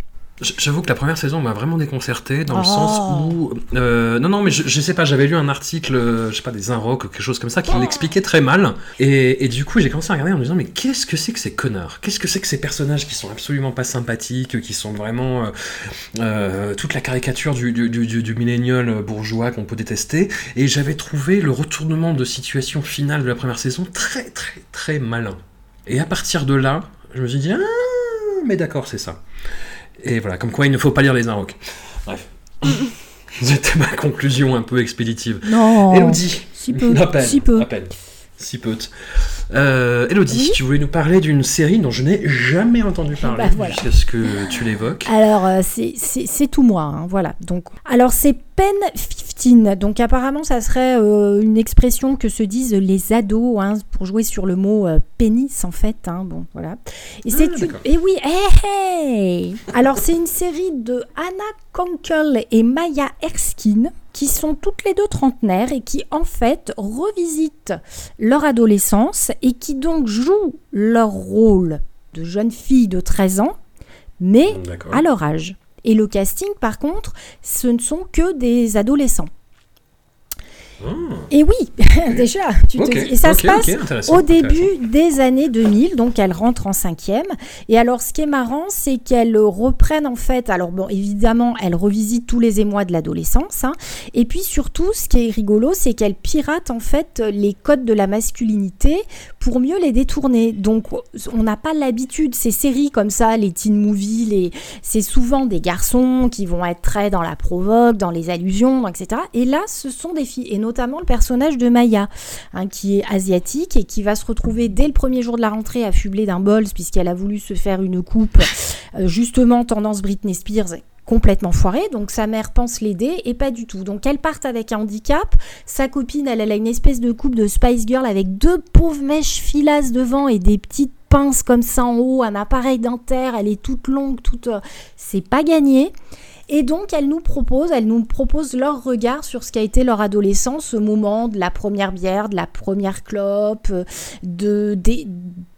J'avoue que la première saison m'a vraiment déconcerté dans le Oh. sens où euh, non non mais je, je sais pas j'avais lu un article je sais pas des Inrocks ou quelque chose comme ça qui l'expliquait très mal. Et, et du coup j'ai commencé à regarder en me disant mais qu'est-ce que c'est que ces connards? Qu'est-ce que c'est que ces personnages qui sont absolument pas sympathiques qui sont vraiment euh, euh, toute la caricature du, du, du, du- du millénial bourgeois qu'on peut détester? Et j'avais trouvé le retournement de situation finale de la première saison très très très malin. Et à partir de là je me suis dit ah mais d'accord c'est ça et voilà, comme quoi il ne faut pas lire les Inrocks. Bref. C'était ma conclusion un peu expéditive. Non. Elodie, Si peu. à peine, Si peu. à peine. Si peu. Euh, Elodie, Oui tu voulais nous parler d'une série dont je n'ai jamais entendu parler Bah, voilà. jusqu'à ce que tu l'évoques. Alors, euh, c'est tout moi, hein, voilà. Donc, alors, c'est Pen 15. Donc, apparemment, ça serait euh, une expression que se disent les ados hein, pour jouer sur le mot euh, pénis, en fait. hein, bon, voilà. Et c'est une... Et oui, hey, hey Alors, c'est une série de Anna Konkel et Maya Erskine qui sont toutes les deux trentenaires et qui, en fait, revisitent leur adolescence et qui donc jouent leur rôle de jeunes filles de 13 ans, mais à leur âge. Et le casting, par contre, ce ne sont que des adolescents. Et oui, déjà, tu te dis- Et ça se passe au début des années 2000, donc elle rentre en cinquième. Et alors, ce qui est marrant, c'est qu'elles reprennent en fait. Alors bon, évidemment, elles revisitent tous les émois de l'adolescence. hein. Et puis surtout, ce qui est rigolo, c'est qu'elles piratent en fait les codes de la masculinité pour mieux les détourner. Donc, on n'a pas l'habitude ces séries comme ça, les teen movies, les c'est souvent des garçons qui vont être très dans la provoque, dans les allusions, etc. Et là, ce sont des filles, et notamment le personnage de Maya, hein, qui est asiatique et qui va se retrouver dès le premier jour de la rentrée affublée d'un bols, puisqu'elle a voulu se faire une coupe, euh, justement tendance Britney Spears complètement foirée, donc sa mère pense l'aider et pas du tout. Donc elles partent avec un handicap, sa copine elle, elle a une espèce de coupe de Spice Girl avec deux pauvres mèches filasses devant et des petites pinces comme ça en haut, un appareil dentaire, elle est toute longue, toute... euh, c'est pas gagné. Et donc, elles nous proposent, elles nous proposent leur regard sur ce qu'a été leur adolescence, ce moment de la première bière, de la première clope, euh, de, des,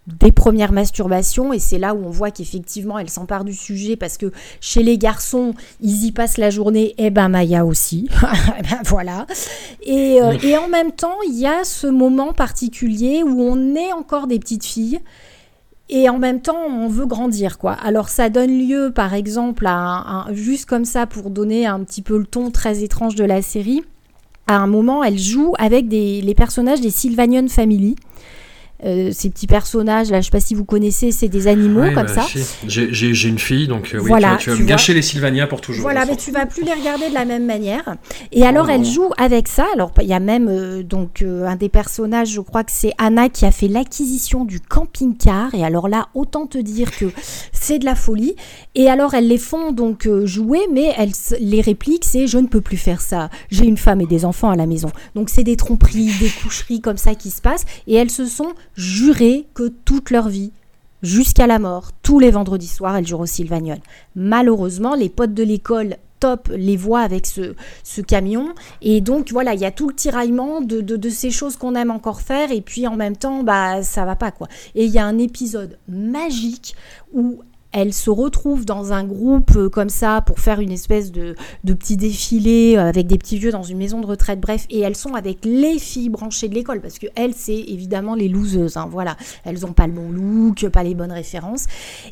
des premières masturbations. Et c'est là où on voit qu'effectivement, elles s'emparent du sujet parce que chez les garçons, ils y passent la journée. Et ben, Maya aussi. Eh ben, voilà. Et, euh, et en même temps, il y a ce moment particulier où on est encore des petites filles et en même temps on veut grandir quoi. Alors ça donne lieu par exemple à juste comme ça pour donner un petit peu le ton très étrange de la série. À un moment, elle joue avec des, les personnages des Sylvanian Family. Euh, ces petits personnages, là, je sais pas si vous connaissez, c'est des animaux Ouais, comme bah, ça. si. J'ai- une fille, donc euh, oui, Voilà, tu vas, tu vas tu me gâcher les Sylvania pour toujours. Voilà, mais tu vas plus les regarder de la même manière. Et alors, Oh elle joue avec ça. Alors, il y a même euh, donc euh, un des personnages, je crois que c'est Anna qui a fait l'acquisition du camping-car. Et alors là, autant te dire que c'est de la folie. Et alors, elles les font donc jouer, mais elles les répliques, c'est je ne peux plus faire ça. J'ai une femme et des enfants à la maison. Donc, c'est des tromperies, des coucheries comme ça qui se passent. Et elles se sont jurées que toute leur vie, jusqu'à la mort, tous les vendredis soirs, elles jouent au Sylvanion. Malheureusement, les potes de l'école top les voient avec ce, ce camion. Et donc, voilà, il y a tout le tiraillement de, de, de ces choses qu'on aime encore faire. Et puis, en même temps, bah, ça va pas, quoi. Et il y a un épisode magique où elle se retrouve dans un groupe euh, comme ça pour faire une espèce de, petit défilé euh, avec des petits vieux dans une maison de retraite, bref, et elles sont avec les filles branchées de l'école, parce que elles, c'est évidemment les loseuses, hein, voilà, elles n'ont pas le bon look, pas les bonnes références,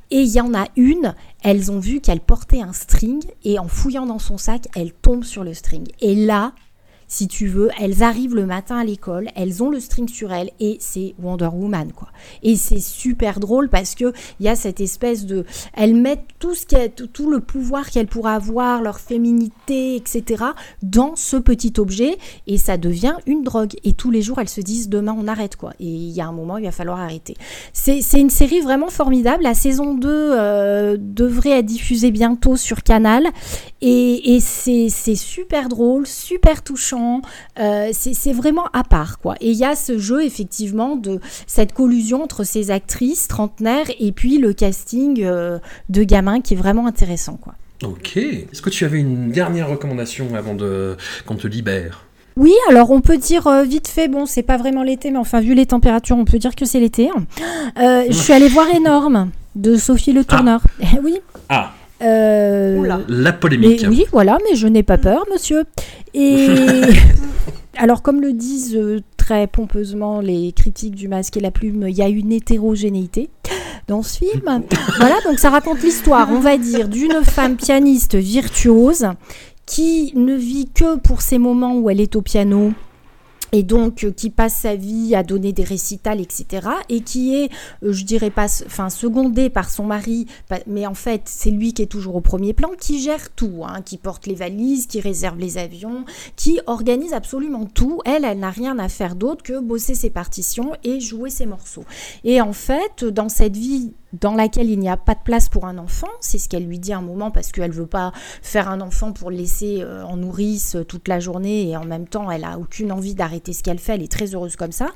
et il y en a une, elles ont vu qu'elle portait un string, et en fouillant dans son sac, elle tombe sur le string, et là, si tu veux, elles arrivent le matin à l'école, elles ont le string sur elles et c'est Wonder Woman quoi. Et c'est super drôle parce que il y a cette espèce de, elles mettent tout ce tout, le pouvoir qu'elles pourraient avoir, leur féminité, etc. dans ce petit objet et ça devient une drogue. Et tous les jours elles se disent demain on arrête quoi. Et il y a un moment il va falloir arrêter. C'est une série vraiment formidable. La saison 2 euh, devrait être diffusée bientôt sur Canal et, et c'est super drôle, super touchant. Euh, c'est vraiment à part, quoi. Et il y a ce jeu, effectivement, de cette collusion entre ces actrices trentenaires et puis le casting euh, de gamins qui est vraiment intéressant, quoi. Ok. Est-ce que tu avais une dernière recommandation avant de qu'on te libère? Oui, alors on peut dire euh, vite fait, bon, c'est pas vraiment l'été, mais enfin, vu les températures, on peut dire que c'est l'été. hein. Euh, je suis allée voir Énorme de Sophie Le Tourneur. Eh oui. Ah, Euh, la Mais polémique. oui, voilà, mais je n'ai pas peur, monsieur. Et alors, comme le disent euh, très pompeusement les critiques du masque et la plume, il y a une hétérogénéité dans ce film. voilà, donc ça raconte l'histoire, on va dire, d'une femme pianiste virtuose qui ne vit que pour ces moments où elle est au piano. Et donc, euh, qui passe sa vie à donner des récitals, etc. Et qui est, euh, je dirais pas, enfin, secondée par son mari, mais en fait, c'est lui qui est toujours au premier plan, qui gère tout, hein, qui porte les valises, qui réserve les avions, qui organise absolument tout. Elle, elle n'a rien à faire d'autre que bosser ses partitions et jouer ses morceaux. Et en fait, dans cette vie dans laquelle il n'y a pas de place pour un enfant, c'est ce qu'elle lui dit à un moment parce qu'elle veut pas faire un enfant pour le laisser euh, en nourrice euh, toute la journée et en même temps elle a aucune envie d'arrêter ce qu'elle fait, elle est très heureuse comme ça.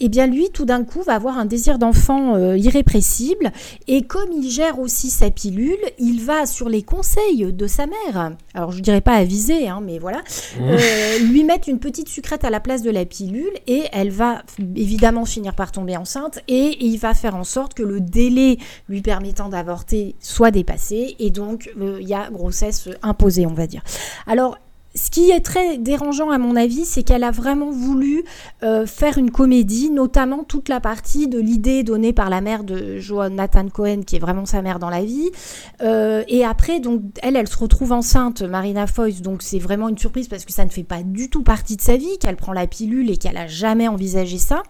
Et bien lui, tout d'un coup, va avoir un désir d'enfant euh, irrépressible et comme il gère aussi sa pilule, il va sur les conseils de sa mère. Alors je dirais pas aviser, hein, mais voilà, euh, lui mettre une petite sucrète à la place de la pilule et elle va évidemment finir par tomber enceinte et il va faire en sorte que le délai lui permettant d'avorter soit dépassé et donc euh, il y a grossesse imposée on va dire. Alors ce qui est très dérangeant à mon avis, c'est qu'elle a vraiment voulu euh, faire une comédie, notamment toute la partie de l'idée donnée par la mère de Jonathan Cohen, qui est vraiment sa mère dans la vie. Euh, et après, donc, elle, elle se retrouve enceinte, Marina Foïs, donc c'est vraiment une surprise parce que ça ne fait pas du tout partie de sa vie, qu'elle prend la pilule et qu'elle a jamais envisagé ça.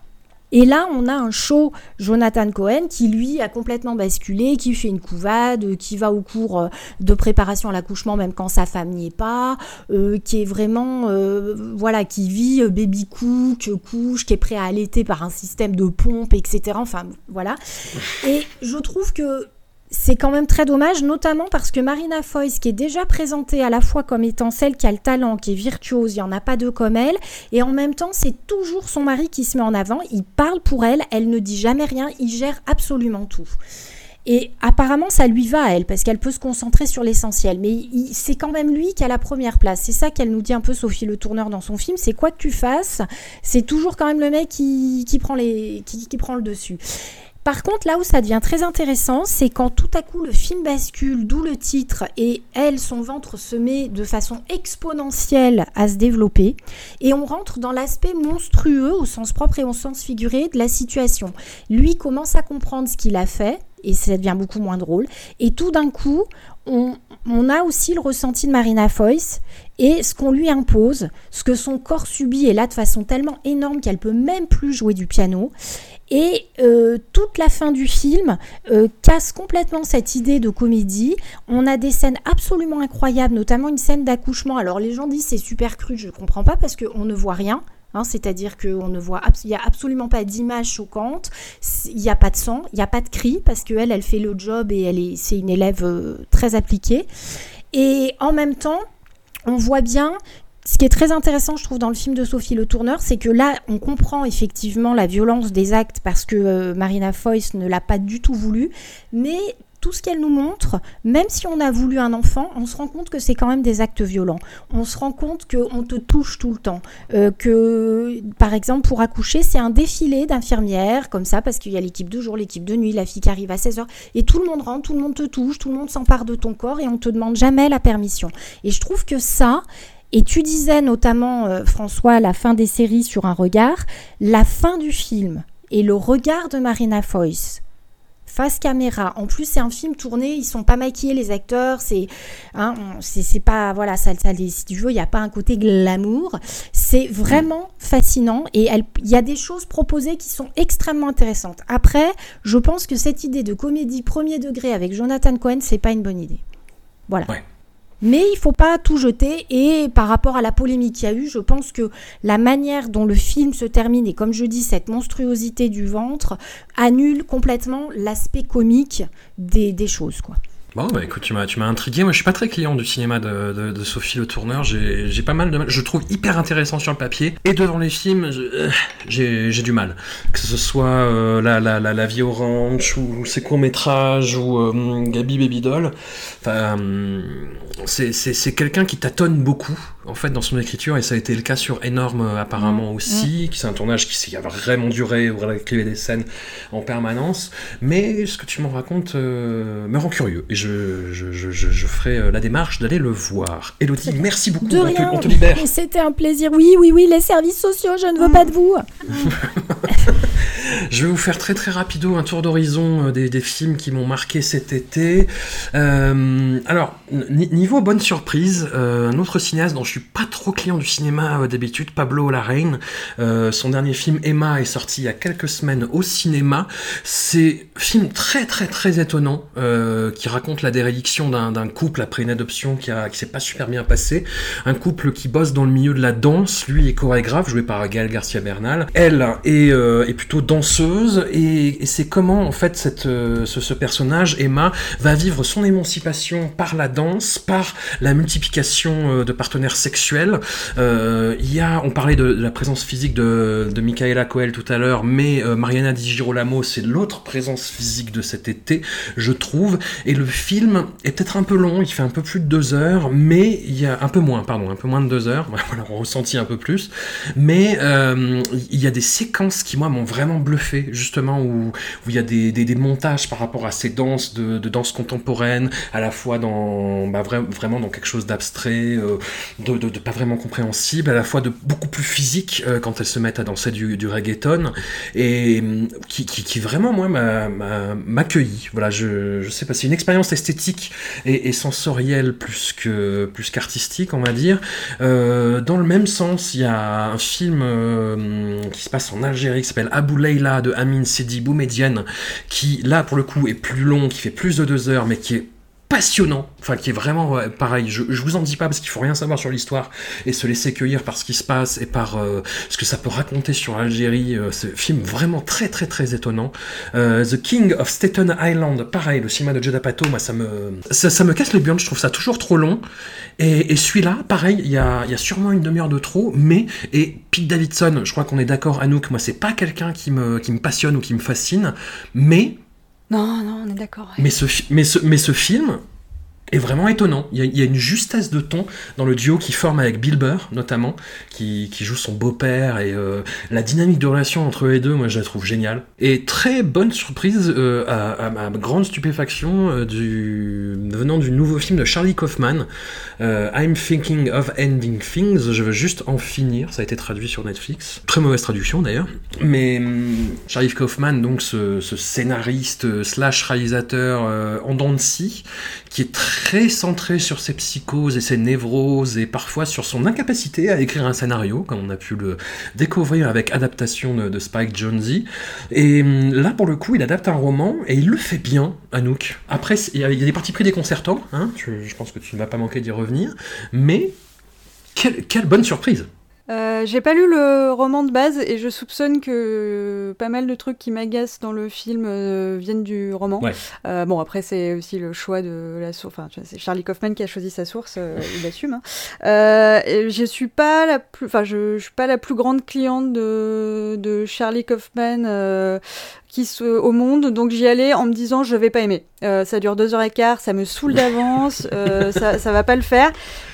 Et là, on a un show Jonathan Cohen qui, lui, a complètement basculé, qui fait une couvade, qui va au cours euh, de préparation à l'accouchement même quand sa femme n'y est pas, euh, qui est vraiment, euh, voilà, qui vit euh, baby cook, couche, qui est prêt à allaiter par un système de pompe, etc. Enfin, voilà. Et je trouve que c'est quand même très dommage, notamment parce que Marina Foïs, qui est déjà présentée à la fois comme étant celle qui a le talent, qui est virtuose, il n'y en a pas deux comme elle, et en même temps, c'est toujours son mari qui se met en avant, il parle pour elle, elle ne dit jamais rien, il gère absolument tout. Et apparemment, ça lui va à elle, parce qu'elle peut se concentrer sur l'essentiel. Mais c'est quand même lui qui a la première place. C'est ça qu'elle nous dit un peu Sophie Le Tourneur dans son film. C'est quoi que tu fasses, c'est toujours quand même le mec qui prend, les, qui, qui prend le dessus. Par contre, là où ça devient très intéressant, c'est quand tout à coup le film bascule, d'où le titre, et elle, son ventre se met de façon exponentielle à se développer, et on rentre dans l'aspect monstrueux au sens propre et au sens figuré de la situation. Lui commence à comprendre ce qu'il a fait, et ça devient beaucoup moins drôle. Et tout d'un coup, on, a aussi le ressenti de Marina Foyce et ce qu'on lui impose, ce que son corps subit, est là de façon tellement énorme qu'elle peut même plus jouer du piano. Et euh, toute la fin du film euh, casse complètement cette idée de comédie. On a des scènes absolument incroyables, notamment une scène d'accouchement. Alors les gens disent c'est super cru, je ne comprends pas parce qu'on ne voit rien. Hein, c'est-à-dire qu'on ne voit, il n'y a absolument pas d'image choquante, il n'y a pas de sang, il n'y a pas de cri, parce qu'elle, elle fait le job et elle est, c'est une élève euh, très appliquée. Et en même temps, on voit bien ce qui est très intéressant, je trouve, dans le film de Sophie Le Tourneur, c'est que là, on comprend effectivement la violence des actes parce que euh, Marina Foyce ne l'a pas du tout voulu, mais tout ce qu'elle nous montre, même si on a voulu un enfant, on se rend compte que c'est quand même des actes violents. On se rend compte qu'on te touche tout le temps. Euh, que, par exemple, pour accoucher, c'est un défilé d'infirmières, comme ça, parce qu'il y a l'équipe de jour, l'équipe de nuit, la fille qui arrive à 16h, et tout le monde rentre, tout le monde te touche, tout le monde s'empare de ton corps, et on te demande jamais la permission. Et je trouve que ça, et tu disais notamment, euh, François, la fin des séries sur un regard, la fin du film et le regard de Marina Foyce face caméra. En plus, c'est un film tourné, ils sont pas maquillés les acteurs, c'est hein, c'est pas voilà, ça, ça si tu veux, il y a pas un côté glamour. C'est vraiment fascinant et il y a des choses proposées qui sont extrêmement intéressantes. Après, je pense que cette idée de comédie premier degré avec Jonathan Cohen, c'est pas une bonne idée. Voilà. Mais il faut pas tout jeter et par rapport à la polémique qu'il y a eu, je pense que la manière dont le film se termine et comme je dis cette monstruosité du ventre annule complètement l'aspect comique des, des choses quoi. Bon, bah écoute, tu m'as, intrigué. Moi, je suis pas très client du cinéma de, de, Sophie Le Tourneur. J'ai, pas mal de. Je trouve hyper intéressant sur le papier. Et devant les films, euh, j'ai, j'ai du mal. Que ce soit euh, la, la, la, la, Vie Orange, ou ses courts-métrages, ou euh, Gabi Baby Doll. Enfin, c'est, c'est quelqu'un qui tâtonne beaucoup, en fait, dans son écriture. Et ça a été le cas sur Énorme, apparemment, mmh. aussi. Mmh. Qui c'est un tournage qui, a vraiment duré, où elle des scènes en permanence. Mais ce que tu m'en racontes me rend curieux je, je, je, je ferai euh, la démarche d'aller le voir. Elodie, merci beaucoup. De rien. On te, libère. C'était un plaisir. Oui, oui, oui, les services sociaux, je ne veux pas de vous. je vais vous faire très très rapido un tour d'horizon euh, des, films qui m'ont marqué cet été. Euh, alors, niveau bonne surprise, euh, un autre cinéaste dont je suis pas trop client du cinéma d'habitude, Pablo Larraine. son dernier film Emma est sorti il y a quelques semaines au cinéma. C'est un film très très très étonnant qui raconte la dérédiction d'un couple après une adoption qui, a, qui s'est pas super bien passé. Un couple qui bosse dans le milieu de la danse, lui est chorégraphe, joué par Gaël Garcia Bernal. Elle est, est plutôt et, c'est comment en fait cette, euh, ce, personnage, Emma, va vivre son émancipation par la danse, par la multiplication euh, de partenaires sexuels. Il y a, on parlait de, la présence physique de, de Michaela Coel tout à l'heure, mais Mariana Di Girolamo, c'est l'autre présence physique de cet été, je trouve. Et le film est peut-être un peu long, il fait un peu plus de deux heures, mais il y a un peu moins, pardon, un peu moins de deux heures. Voilà, on ressentit un peu plus, mais euh, il y a des séquences qui moi m'ont vraiment bluffé, justement où, il y a des, des, montages par rapport à ces danses de, de danse contemporaine, à la fois dans bah, vraiment dans quelque chose d'abstrait, euh, de, pas vraiment compréhensible, à la fois de beaucoup plus physique euh, quand elles se mettent à danser du, du reggaeton, et qui, qui, qui vraiment moi m'a. Voilà, je, je sais pas, c'est une expérience esthétique et, sensorielle plus que plus qu'artistique, on va dire. Euh, dans le même sens, il y a un film euh, qui se passe en Algérie qui s'appelle Abou De Amin Sidi Boumedienne, qui là pour le coup est plus long, qui fait plus de deux heures, mais qui est passionnant, enfin qui est vraiment pareil. Je, je vous en dis pas parce qu'il faut rien savoir sur l'histoire et se laisser cueillir par ce qui se passe et par euh, ce que ça peut raconter sur l'Algérie. Euh, ce film vraiment très très très étonnant. Euh, The King of Staten Island, pareil, le cinéma de Judd Apatow, moi ça me ça, me casse les burnes. Je trouve ça toujours trop long. Et, et celui-là, pareil, il y a, y a sûrement une demi-heure de trop, mais et Pete Davidson, je crois qu'on est d'accord, Anouk, moi c'est pas quelqu'un qui me qui me passionne ou qui me fascine, mais non, non, on est d'accord. Mais, ce, mais, ce, mais ce film est vraiment étonnant. Il y, a, une justesse de ton dans le duo qui forme avec Bill Burr, notamment, qui, qui joue son beau-père, et euh, la dynamique de relation entre les deux, moi je la trouve géniale. Et très bonne surprise, euh, à, ma grande stupéfaction, euh, venant du nouveau film de Charlie Kaufman, I'm Thinking of Ending Things, je veux juste en finir, ça a été traduit sur Netflix. Très mauvaise traduction d'ailleurs. Mais hum, Charlie Kaufman, donc ce, scénariste slash réalisateur en dents de qui est très centré sur ses psychoses et ses névroses et parfois sur son incapacité à écrire un scénario, comme on a pu le découvrir avec adaptation de, Spike Jonze. Et là, pour le coup, il adapte un roman et il le fait bien, Anouk. Après, il y, a, des parties pris déconcertants, hein, je, pense que tu ne vas pas manquer d'y revenir, mais quelle bonne surprise! Euh, j'ai pas lu le roman de base et je soupçonne que pas mal de trucs qui m'agacent dans le film euh, viennent du roman. Ouais. Euh, bon, après, c'est aussi le choix de la source. Enfin, c'est Charlie Kaufman qui a choisi sa source, il assume. Hein. Je suis pas la plus, enfin, je, je, suis pas la plus grande cliente de, de Charlie Kaufman qui se, au monde, donc j'y allais en me disant je vais pas aimer. Euh, ça dure deux heures et quart, ça me saoule d'avance, euh, ça, ça va pas le faire.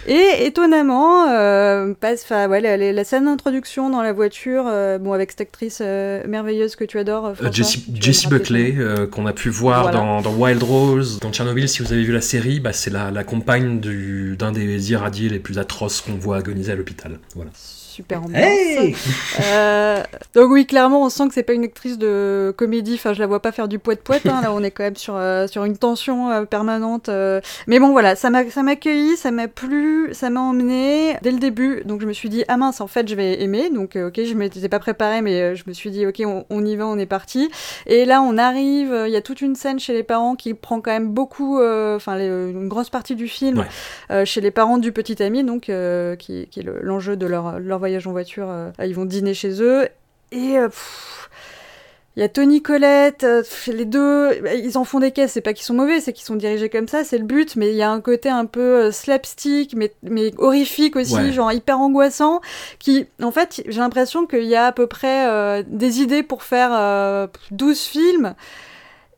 Et étonnamment, euh, passe, ouais, la, la, la, scène d'introduction dans la voiture, euh, bon avec cette actrice euh, merveilleuse que tu adores, François, Jessie, Jessie Buckley, qu'on a pu voir voilà. dans, dans, Wild Rose, dans Tchernobyl. Si vous avez vu la série, bah, c'est la, la, compagne d'un des irradiés les plus atroces qu'on voit agoniser à l'hôpital. Voilà super ambiance. Hey euh, donc oui, clairement, on sent que c'est pas une actrice de comédie. Enfin, je la vois pas faire du poète poète. Hein. Là, on est quand même sur euh, sur une tension euh, permanente. euh. Mais bon, voilà, ça m'a ça m'a accueilli, ça m'a plu, ça m'a emmené dès le début. Donc je me suis dit ah mince, en fait, je vais aimer. Donc euh, ok, je m'étais pas préparée, mais euh, je me suis dit ok, on, on, y va, on est parti. Et là, on arrive. Il y a toute une scène chez les parents qui prend quand même beaucoup, enfin une grosse partie du film ouais. chez les parents du petit ami, donc qui, qui est l'enjeu de leur leur voyage en voiture, euh, ils vont dîner chez eux. Et euh, il y a Tony Colette, euh, les deux, ils en font des caisses, c'est pas qu'ils sont mauvais, c'est qu'ils sont dirigés comme ça, c'est le but, mais il y a un côté un peu slapstick, mais, mais horrifique aussi, ouais. genre hyper angoissant, qui, en fait, j'ai l'impression qu'il y a à peu près euh, des idées pour faire euh, 12 films,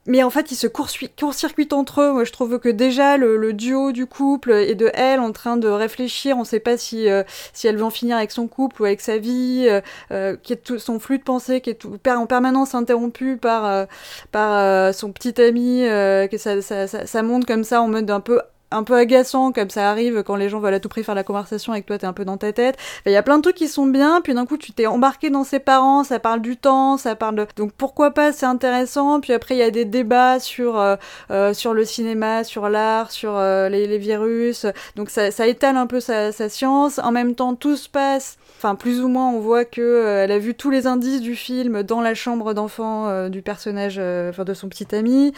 mais en fait, ils se court-circuitent entre eux. Moi, je trouve que déjà, le, duo du couple et de elle en train de réfléchir, on ne sait pas si, euh, si elle veut en finir avec son couple ou avec sa vie, euh, euh, qui est tout, son flux de pensée qui est tout, en permanence interrompu par, euh, par son petit ami, que ça, ça, ça monte comme ça en mode un peu un peu agaçant comme ça arrive quand les gens veulent à tout prix faire la conversation avec toi t'es un peu dans ta tête. Il y a plein de trucs qui sont bien puis d'un coup tu t'es embarqué dans ses parents ça parle du temps ça parle de donc pourquoi pas c'est intéressant. Puis après il y a des débats sur euh, euh, sur le cinéma sur l'art sur euh, les, virus. Donc ça, étale un peu sa, science. En même temps tout se passe. Enfin plus ou moins on voit que elle a vu tous les indices du film dans la chambre d'enfant du personnage enfin de son petit ami.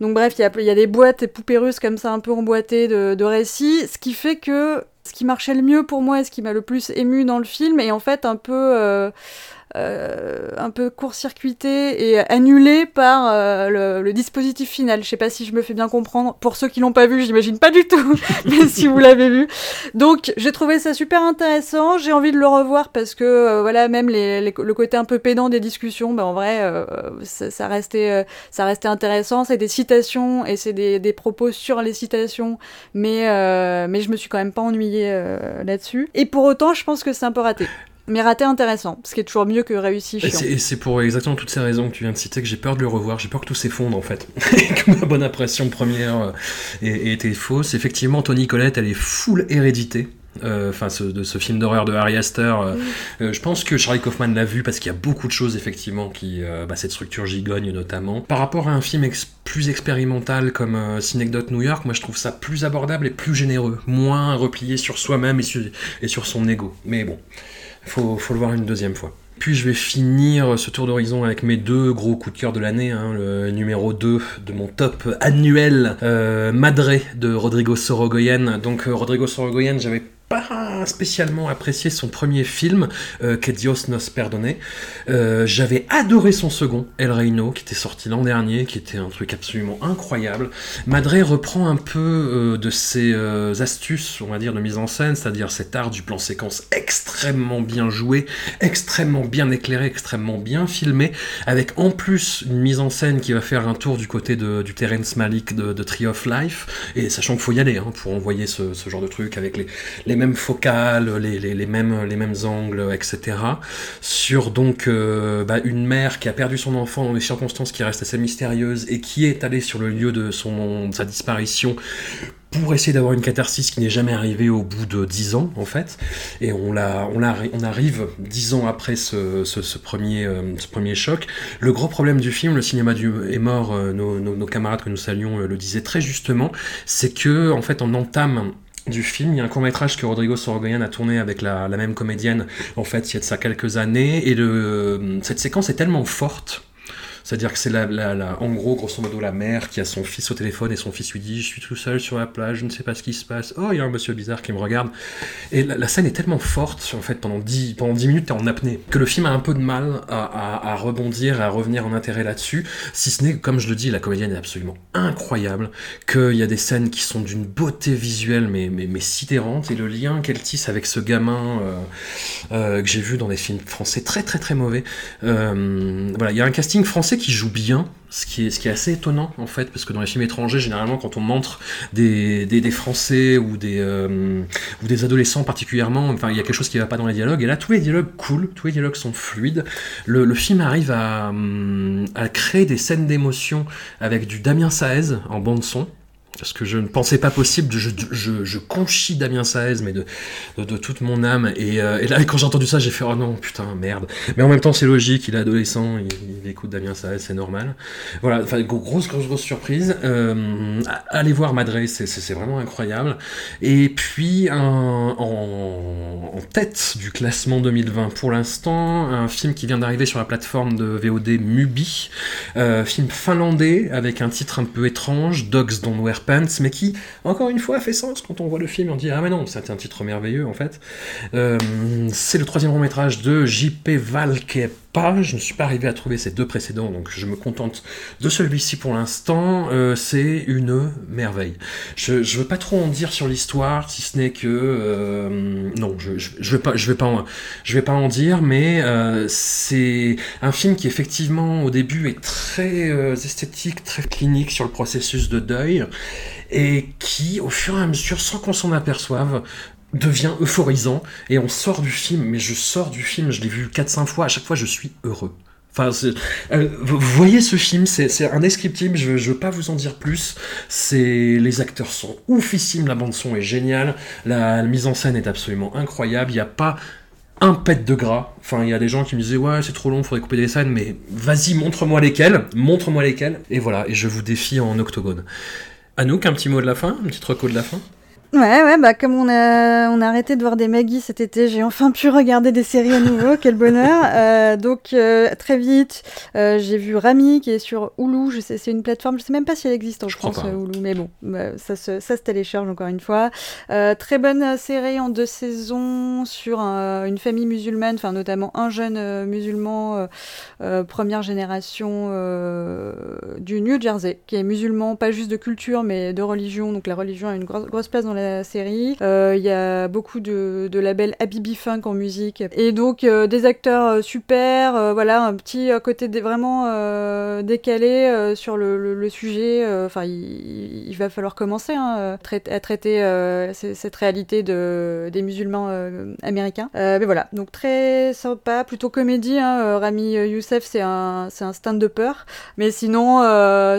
Donc bref il y a, y a des boîtes et poupées russes comme ça un peu de, de récits, ce qui fait que ce qui marchait le mieux pour moi et ce qui m'a le plus ému dans le film est en fait un peu euh, un peu court-circuité et annulé par euh, le, le, dispositif final. Je sais pas si je me fais bien comprendre. Pour ceux qui l'ont pas vu, j'imagine pas du tout, mais si vous l'avez vu. Donc j'ai trouvé ça super intéressant. J'ai envie de le revoir parce que euh, voilà, même les, les, le côté un peu pédant des discussions, ben en vrai, euh, ça, ça, restait euh, ça restait intéressant. C'est des citations et c'est des, des, propos sur les citations, mais mais je me suis quand même pas ennuyée là-dessus. Et pour autant, je pense que c'est un peu raté mais raté intéressant, ce qui est toujours mieux que réussi chiant. Et c'est pour exactement toutes ces raisons que tu viens de citer que j'ai peur de le revoir, j'ai peur que tout s'effondre en fait, que ma bonne impression première ait, été fausse. Effectivement, Tony Collette, elle est full hérédité. Enfin, euh, ce, de ce film d'horreur de Harry Astor. Euh, euh, je pense que Charlie Kaufman l'a vu parce qu'il y a beaucoup de choses effectivement qui, euh, bah, cette structure gigogne notamment. Par rapport à un film ex plus expérimental comme euh, Synecdoche New York, moi je trouve ça plus abordable et plus généreux, moins replié sur soi-même et et sur son ego. Mais bon, faut, le voir une deuxième fois. Puis je vais finir ce tour d'horizon avec mes deux gros coups de cœur de l'année. Hein, le numéro 2 de mon top annuel, euh, Madre de Rodrigo Sorogoyen. Donc euh, Rodrigo Sorogoyen, j'avais pas spécialement apprécié son premier film, euh, Que Dios nos perdone. Euh, J'avais adoré son second, El Reino, qui était sorti l'an dernier, qui était un truc absolument incroyable. Madré reprend un peu euh, de ses euh, astuces, on va dire, de mise en scène, c'est-à-dire cet art du plan séquence extrêmement bien joué, extrêmement bien éclairé, extrêmement bien filmé, avec en plus une mise en scène qui va faire un tour du côté de, du Terrence Malick de, Tree of Life, et sachant qu'il faut y aller hein, pour envoyer ce, ce genre de truc avec les, les mêmes focales, les, les, les mêmes, les mêmes angles, etc. Sur donc euh, bah, une mère qui a perdu son enfant dans des circonstances qui restent assez mystérieuses et qui est allée sur le lieu de, son, de sa disparition pour essayer d'avoir une catharsis qui n'est jamais arrivée au bout de dix ans en fait et on la, on la, on arrive dix ans après ce, ce, premier, euh, ce premier choc. Le gros problème du film, le cinéma du, est mort, euh, nos, nos, nos camarades que nous saluons euh, le disaient très justement, c'est que en fait on entame du film. Il y a un court métrage que Rodrigo Sorogoyen a tourné avec la, même comédienne, en fait, il y a de ça quelques années, et le, cette séquence est tellement forte c'est-à-dire que c'est la, en gros, grosso modo, la mère qui a son fils au téléphone et son fils lui dit Je suis tout seul sur la plage, je ne sais pas ce qui se passe. Oh, il y a un monsieur bizarre qui me regarde. Et la, scène est tellement forte, en fait, pendant 10, pendant 10 minutes, t'es en apnée, que le film a un peu de mal à, à, à rebondir, à revenir en intérêt là-dessus. Si ce n'est, comme je le dis, la comédienne est absolument incroyable, qu'il y a des scènes qui sont d'une beauté visuelle, mais, mais, mais sidérante, et le lien qu'elle tisse avec ce gamin euh, euh, que j'ai vu dans des films français très, très, très mauvais. Euh, voilà, il y a un casting français qui joue bien, ce qui, est, assez étonnant en fait, parce que dans les films étrangers, généralement, quand on montre des, Français ou des, euh, ou des adolescents particulièrement, enfin, il y a quelque chose qui va pas dans les dialogues, et là, tous les dialogues cool, tous les dialogues sont fluides. Le, film arrive à, à créer des scènes d'émotion avec du Damien Saez en bande-son parce que je ne pensais pas possible, je, conchis Damien Saez, mais de, toute mon âme, et, euh, et là, quand j'ai entendu ça, j'ai fait, oh non, putain, merde. Mais en même temps, c'est logique, il est adolescent, il, écoute Damien Saez, c'est normal. Voilà, enfin, grosse, grosse, grosse surprise. Euh, allez voir Madre, c'est vraiment incroyable. Et puis, en, tête du classement 2020 pour l'instant, un film qui vient d'arriver sur la plateforme de VOD Mubi, euh, film finlandais, avec un titre un peu étrange, Dogs Don't Wear Mais qui, encore une fois, fait sens quand on voit le film, on dit ah mais non, c'est un titre merveilleux en fait. Euh, c'est le troisième long métrage de J.P. Valkeap pas, je ne suis pas arrivé à trouver ces deux précédents, donc je me contente de celui-ci pour l'instant. Euh, c'est une merveille. Je ne veux pas trop en dire sur l'histoire, si ce n'est que euh, non, je, je vais pas, pas, en, je pas en dire, mais euh, c'est un film qui effectivement au début est très esthétique, très clinique sur le processus de deuil, et qui au fur et à mesure, sans qu'on s'en aperçoive, devient euphorisant et on sort du film, mais je sors du film, je l'ai vu 4-5 fois, à chaque fois je suis heureux. Enfin, euh, vous voyez ce film, c'est indescriptible, je, je veux pas vous en dire plus. C'est Les acteurs sont oufissimes, la bande-son est géniale, la, la, mise en scène est absolument incroyable, il n'y a pas un pet de gras. Enfin, il y a des gens qui me disaient ouais, c'est trop long, faudrait couper des scènes, mais vas-y, montre-moi lesquelles, montre-moi lesquelles, et voilà, et je vous défie en octogone. Anouk, un petit mot de la fin, un petit reco de la fin? Ouais, ouais, bah comme on a, on a arrêté de voir des Maggie cet été, j'ai enfin pu regarder des séries à nouveau, quel bonheur. Euh, donc euh, très vite, euh, j'ai vu Rami qui est sur Hulu, je sais, c'est une plateforme, je sais même pas si elle existe en je France, pas, Hulu, mais bon, bah, ça, se, ça se télécharge encore une fois. Euh, très bonne série en deux saisons sur un, une famille musulmane, enfin notamment un jeune musulman euh, première génération du New Jersey, qui est musulman, pas juste de culture, mais de religion, donc la religion a une grosse, grosse place dans série. Il euh, y a beaucoup de, labels Habibi Funk en musique. Et donc euh, des acteurs euh, super, voilà, un petit côté vraiment décalé sur le, sujet. Enfin, il, il, va falloir commencer hein, à traiter cette réalité de, des musulmans américains. mais voilà, donc très sympa, plutôt comédie. Hein. Rami Youssef, c'est un, un stand-upper. Mais sinon,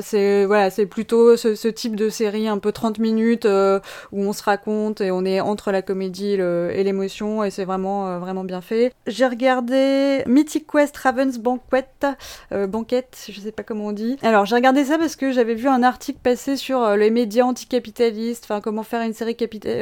c'est voilà, c'est plutôt ce, ce, type de série un peu 30 minutes où on se raconte et on est entre la comédie le, et l'émotion et c'est vraiment euh, vraiment bien fait. J'ai regardé Mythic Quest Raven's Banquet, euh, banquette, je sais pas comment on dit. Alors j'ai regardé ça parce que j'avais vu un article passer sur euh, les médias anticapitalistes, enfin comment faire une série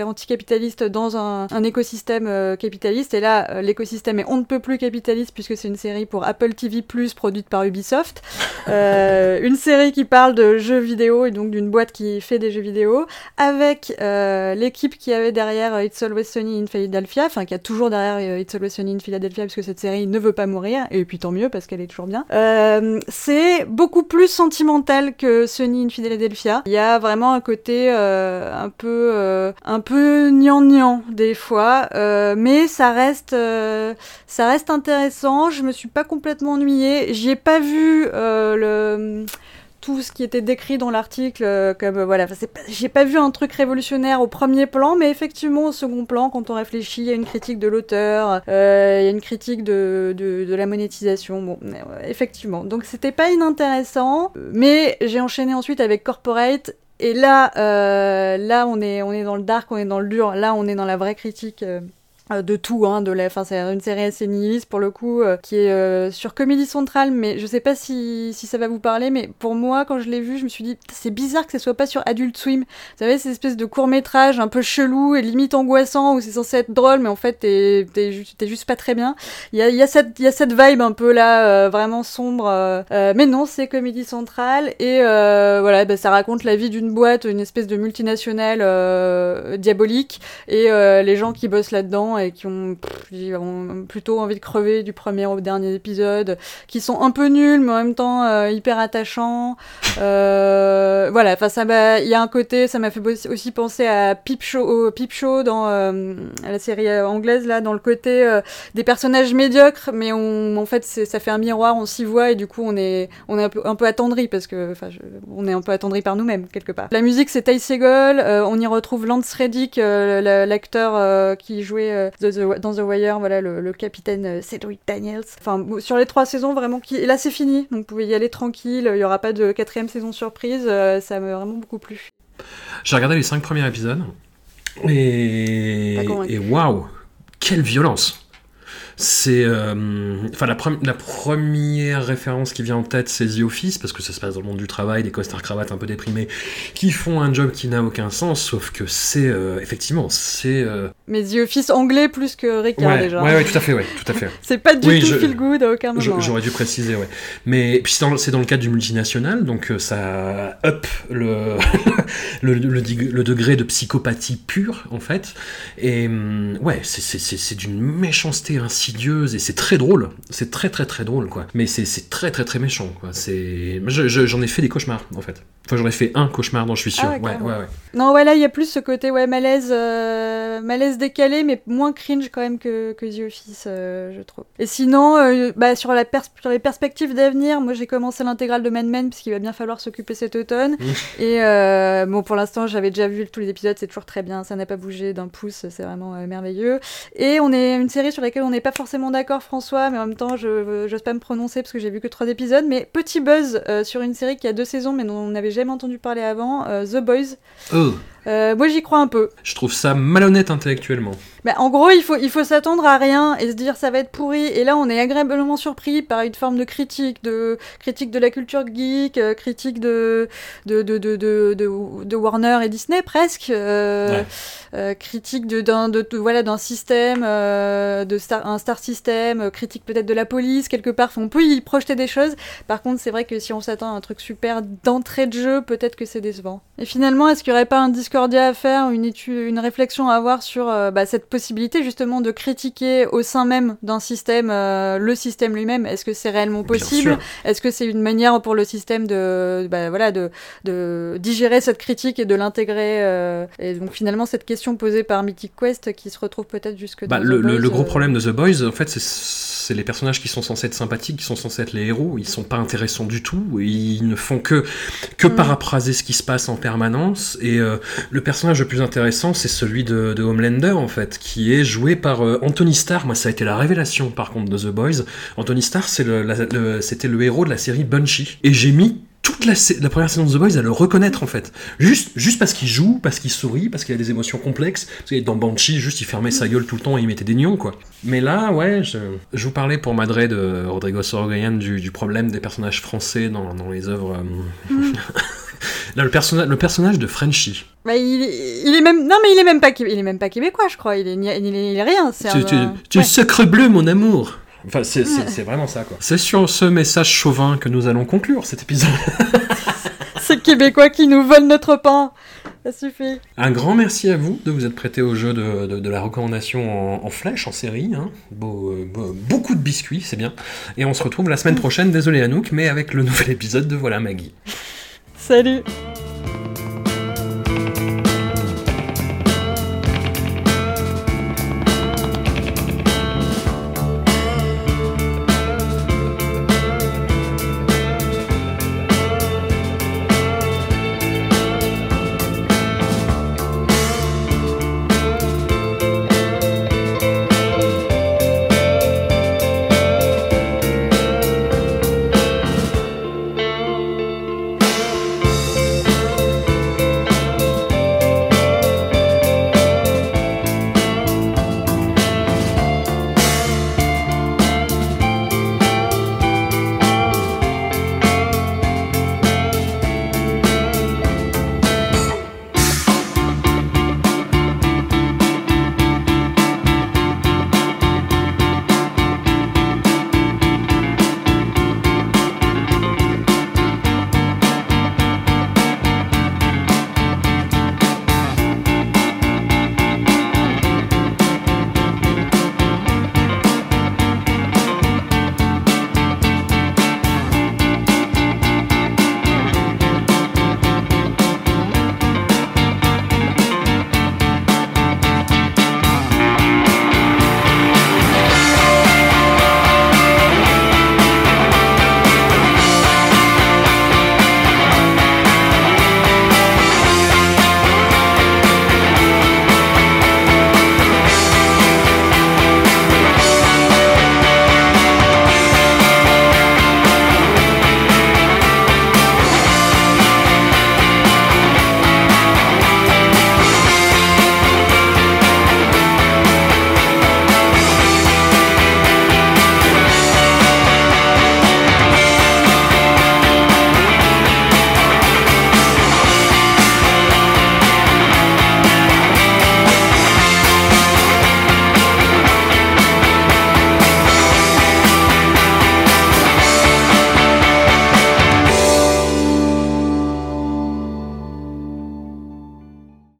anticapitaliste dans un, un écosystème euh, capitaliste et là l'écosystème est on ne peut plus capitaliste puisque c'est une série pour Apple TV Plus produite par Ubisoft. une série qui parle de jeux vidéo et donc d'une boîte qui fait des jeux vidéo avec euh, euh, l'équipe qui avait derrière euh, It's Always Sunny in Philadelphia, enfin qui a toujours derrière euh, It's Always Sunny in Philadelphia, parce que cette série ne veut pas mourir, et puis tant mieux parce qu'elle est toujours bien. C'est beaucoup plus sentimental que Sunny in Philadelphia. Il y a vraiment un côté un peu un peu des fois, mais ça reste ça reste intéressant. Je me suis pas complètement ennuyée. J'y ai pas vu le tout ce qui était décrit dans l'article, euh, comme euh, voilà, j'ai pas vu un truc révolutionnaire au premier plan, mais effectivement au second plan, quand on réfléchit, il y a une critique de l'auteur, euh, il y a une critique de, de, la monétisation, bon, ouais, effectivement. Donc c'était pas inintéressant, mais j'ai enchaîné ensuite avec Corporate. Et là, euh, là, on est, on est dans le dark, on est dans le dur. Là, on est dans la vraie critique. euh, euh, de tout, hein, de la, enfin c'est une série assez nihiliste pour le coup, euh, qui est euh, sur Comédie Centrale, mais je sais pas si, si ça va vous parler, mais pour moi quand je l'ai vu, je me suis dit c'est bizarre que ce soit pas sur Adult Swim. Vous savez ces espèces de courts métrages un peu chelou et limite angoissant où c'est censé être drôle, mais en fait t'es t'es ju- t'es juste pas très bien. Il y a, y a cette y a cette vibe un peu là euh, vraiment sombre, euh, euh, mais non c'est Comédie Centrale et euh, voilà bah, ça raconte la vie d'une boîte, une espèce de multinationale euh, diabolique et euh, les gens qui bossent là-dedans et qui ont, plutôt envie de crever du premier au dernier épisode, qui sont un peu nuls mais en même temps euh, hyper attachants. Euh, voilà, enfin ça il y a un côté, ça m'a fait aussi penser à Peep Show, Peep Show dans euh, la série anglaise là, dans le côté des personnages médiocres, mais en fait ça fait un miroir, on s'y voit et du coup on est, un peu, un attendri parce que, enfin, on est un peu attendri par nous-mêmes quelque part. La musique c'est Ty Segall, on y retrouve Lance Reddick, la- l'acteur qui jouait euh, The- The- dans The Wire, voilà le, le capitaine euh, Cedric Daniels. Enfin sur les trois saisons vraiment qui, et là c'est fini, donc vous pouvez y aller tranquille, il y aura pas de quatrième saison surprise, euh, ça m'a vraiment beaucoup plu. J'ai regardé les cinq premiers épisodes. Et et waouh, quelle violence C'est euh, enfin la, pre- la première référence qui vient en tête, c'est The Office parce que ça se passe dans le monde du travail, des costards cravates un peu déprimés qui font un job qui n'a aucun sens, sauf que c'est euh, effectivement c'est euh, Mais The Office anglais plus que Ricard ouais, déjà. ouais ouais tout à fait ouais tout à fait. C'est pas du Oui, tout je- feel good à aucun moment. J'aurais dû préciser, ouais. Mais puis c'est dans, dans le cadre du multinational, donc ça up le, le, le le degré de psychopathie pure, en fait. Et hum, ouais, c'est- c'est c'est- c'est d'une méchanceté et c'est très drôle. C'est très très très drôle, quoi. Mais c'est c'est très très très méchant, quoi. C'est- je- je- J'en ai fait des cauchemars, en fait. Enfin, j'en ai fait un cauchemar dont je suis sûr. Ah ouais, ouais, ouais. Non, ouais, là, il y a plus ce côté ouais, malaise, euh, malaise décalé, mais moins cringe quand même que, que The Office, euh, je trouve. Et sinon, euh, bah, sur, la pers- sur les perspectives d'avenir, moi j'ai commencé l'intégrale de Mad Men, puisqu'il va bien falloir s'occuper cet automne. Et euh, bon, pour l'instant, j'avais déjà vu tous les épisodes, c'est toujours très bien, ça n'a pas bougé d'un pouce, c'est vraiment merveilleux. Et on est une série sur laquelle on n'est pas forcément d'accord, François, mais en même temps, je n'ose pas me prononcer parce que j'ai vu que trois épisodes. Mais petit buzz euh, sur une série qui a deux saisons, mais dont on n'avait jamais entendu parler avant, euh, The Boys. Oh, Euh, moi, j'y crois un peu. je trouve ça malhonnête intellectuellement. Bah, en gros, il faut, il faut s'attendre à rien et se dire ça va être pourri. Et là, on est agréablement surpris par une forme de critique, de critique de la culture geek, euh, critique de de, de, de, de, Warner et Disney presque, euh, Ouais. euh, critique d'un, de, voilà, d'un système, de star, un star system, critique peut-être de la police quelque part. Enfin, on peut y projeter des choses. Par contre, c'est vrai que si on s'attend à un truc super d'entrée de jeu, peut-être que c'est décevant. Et finalement, est-ce qu'il n'y aurait pas un Discordia à faire, une étude, une réflexion à avoir sur euh, bah, cette possibilité justement de critiquer au sein même d'un système euh, le système lui-même Est-ce que c'est réellement possible. Est-ce que c'est une manière pour le système de, bah, voilà, de, de digérer cette critique et de l'intégrer euh, Et donc finalement, cette question posée par Mythic Quest qui se retrouve peut-être jusque Bah, dans le, The le- Boys, le gros problème de The Boys, en fait, c'est- les personnages qui sont censés être sympathiques, qui sont censés être les héros. Ils sont pas intéressants du tout. Ils ne font que, que Mm. paraphraser ce qui se passe en permanence. Et euh, le personnage le plus intéressant, c'est celui de, de Homelander, en fait, qui est joué par euh, Anthony Starr. Moi, ça a été la révélation, par contre, de The Boys. Anthony Starr, c'était le héros de la série Bunchy. Et j'ai mis toute la, première saison de The Boys à le reconnaître en fait. Juste, juste parce qu'il joue, parce qu'il sourit, parce qu'il a des émotions complexes. Parce que dans Banshee, juste il fermait sa gueule tout le temps et il mettait des nions quoi. Mais là, ouais, je, je vous parlais pour Madrid de Rodrigo Sorogoyen du, du problème des personnages français dans, dans les œuvres. euh, Là, le, personna- le personnage de Frenchie. bah, il, il est même non mais il est même pas il est même pas québécois je crois il est il est, il est rien c'est Tu, un- tu, tu es ouais. sacre bleu, mon amour. Enfin, c'est vraiment ça, quoi. C'est sur ce message chauvin que nous allons conclure cet épisode. ces québécois qui nous volent notre pain Ça suffit. Un grand merci à vous de vous être prêté au jeu de, de- de la recommandation en, en flèche, en série. hein. Beau- euh, beau- beaucoup de biscuits, c'est bien. Et on se retrouve la semaine prochaine, désolé Anouk, mais avec le nouvel épisode de Voilà Maggie. Salut.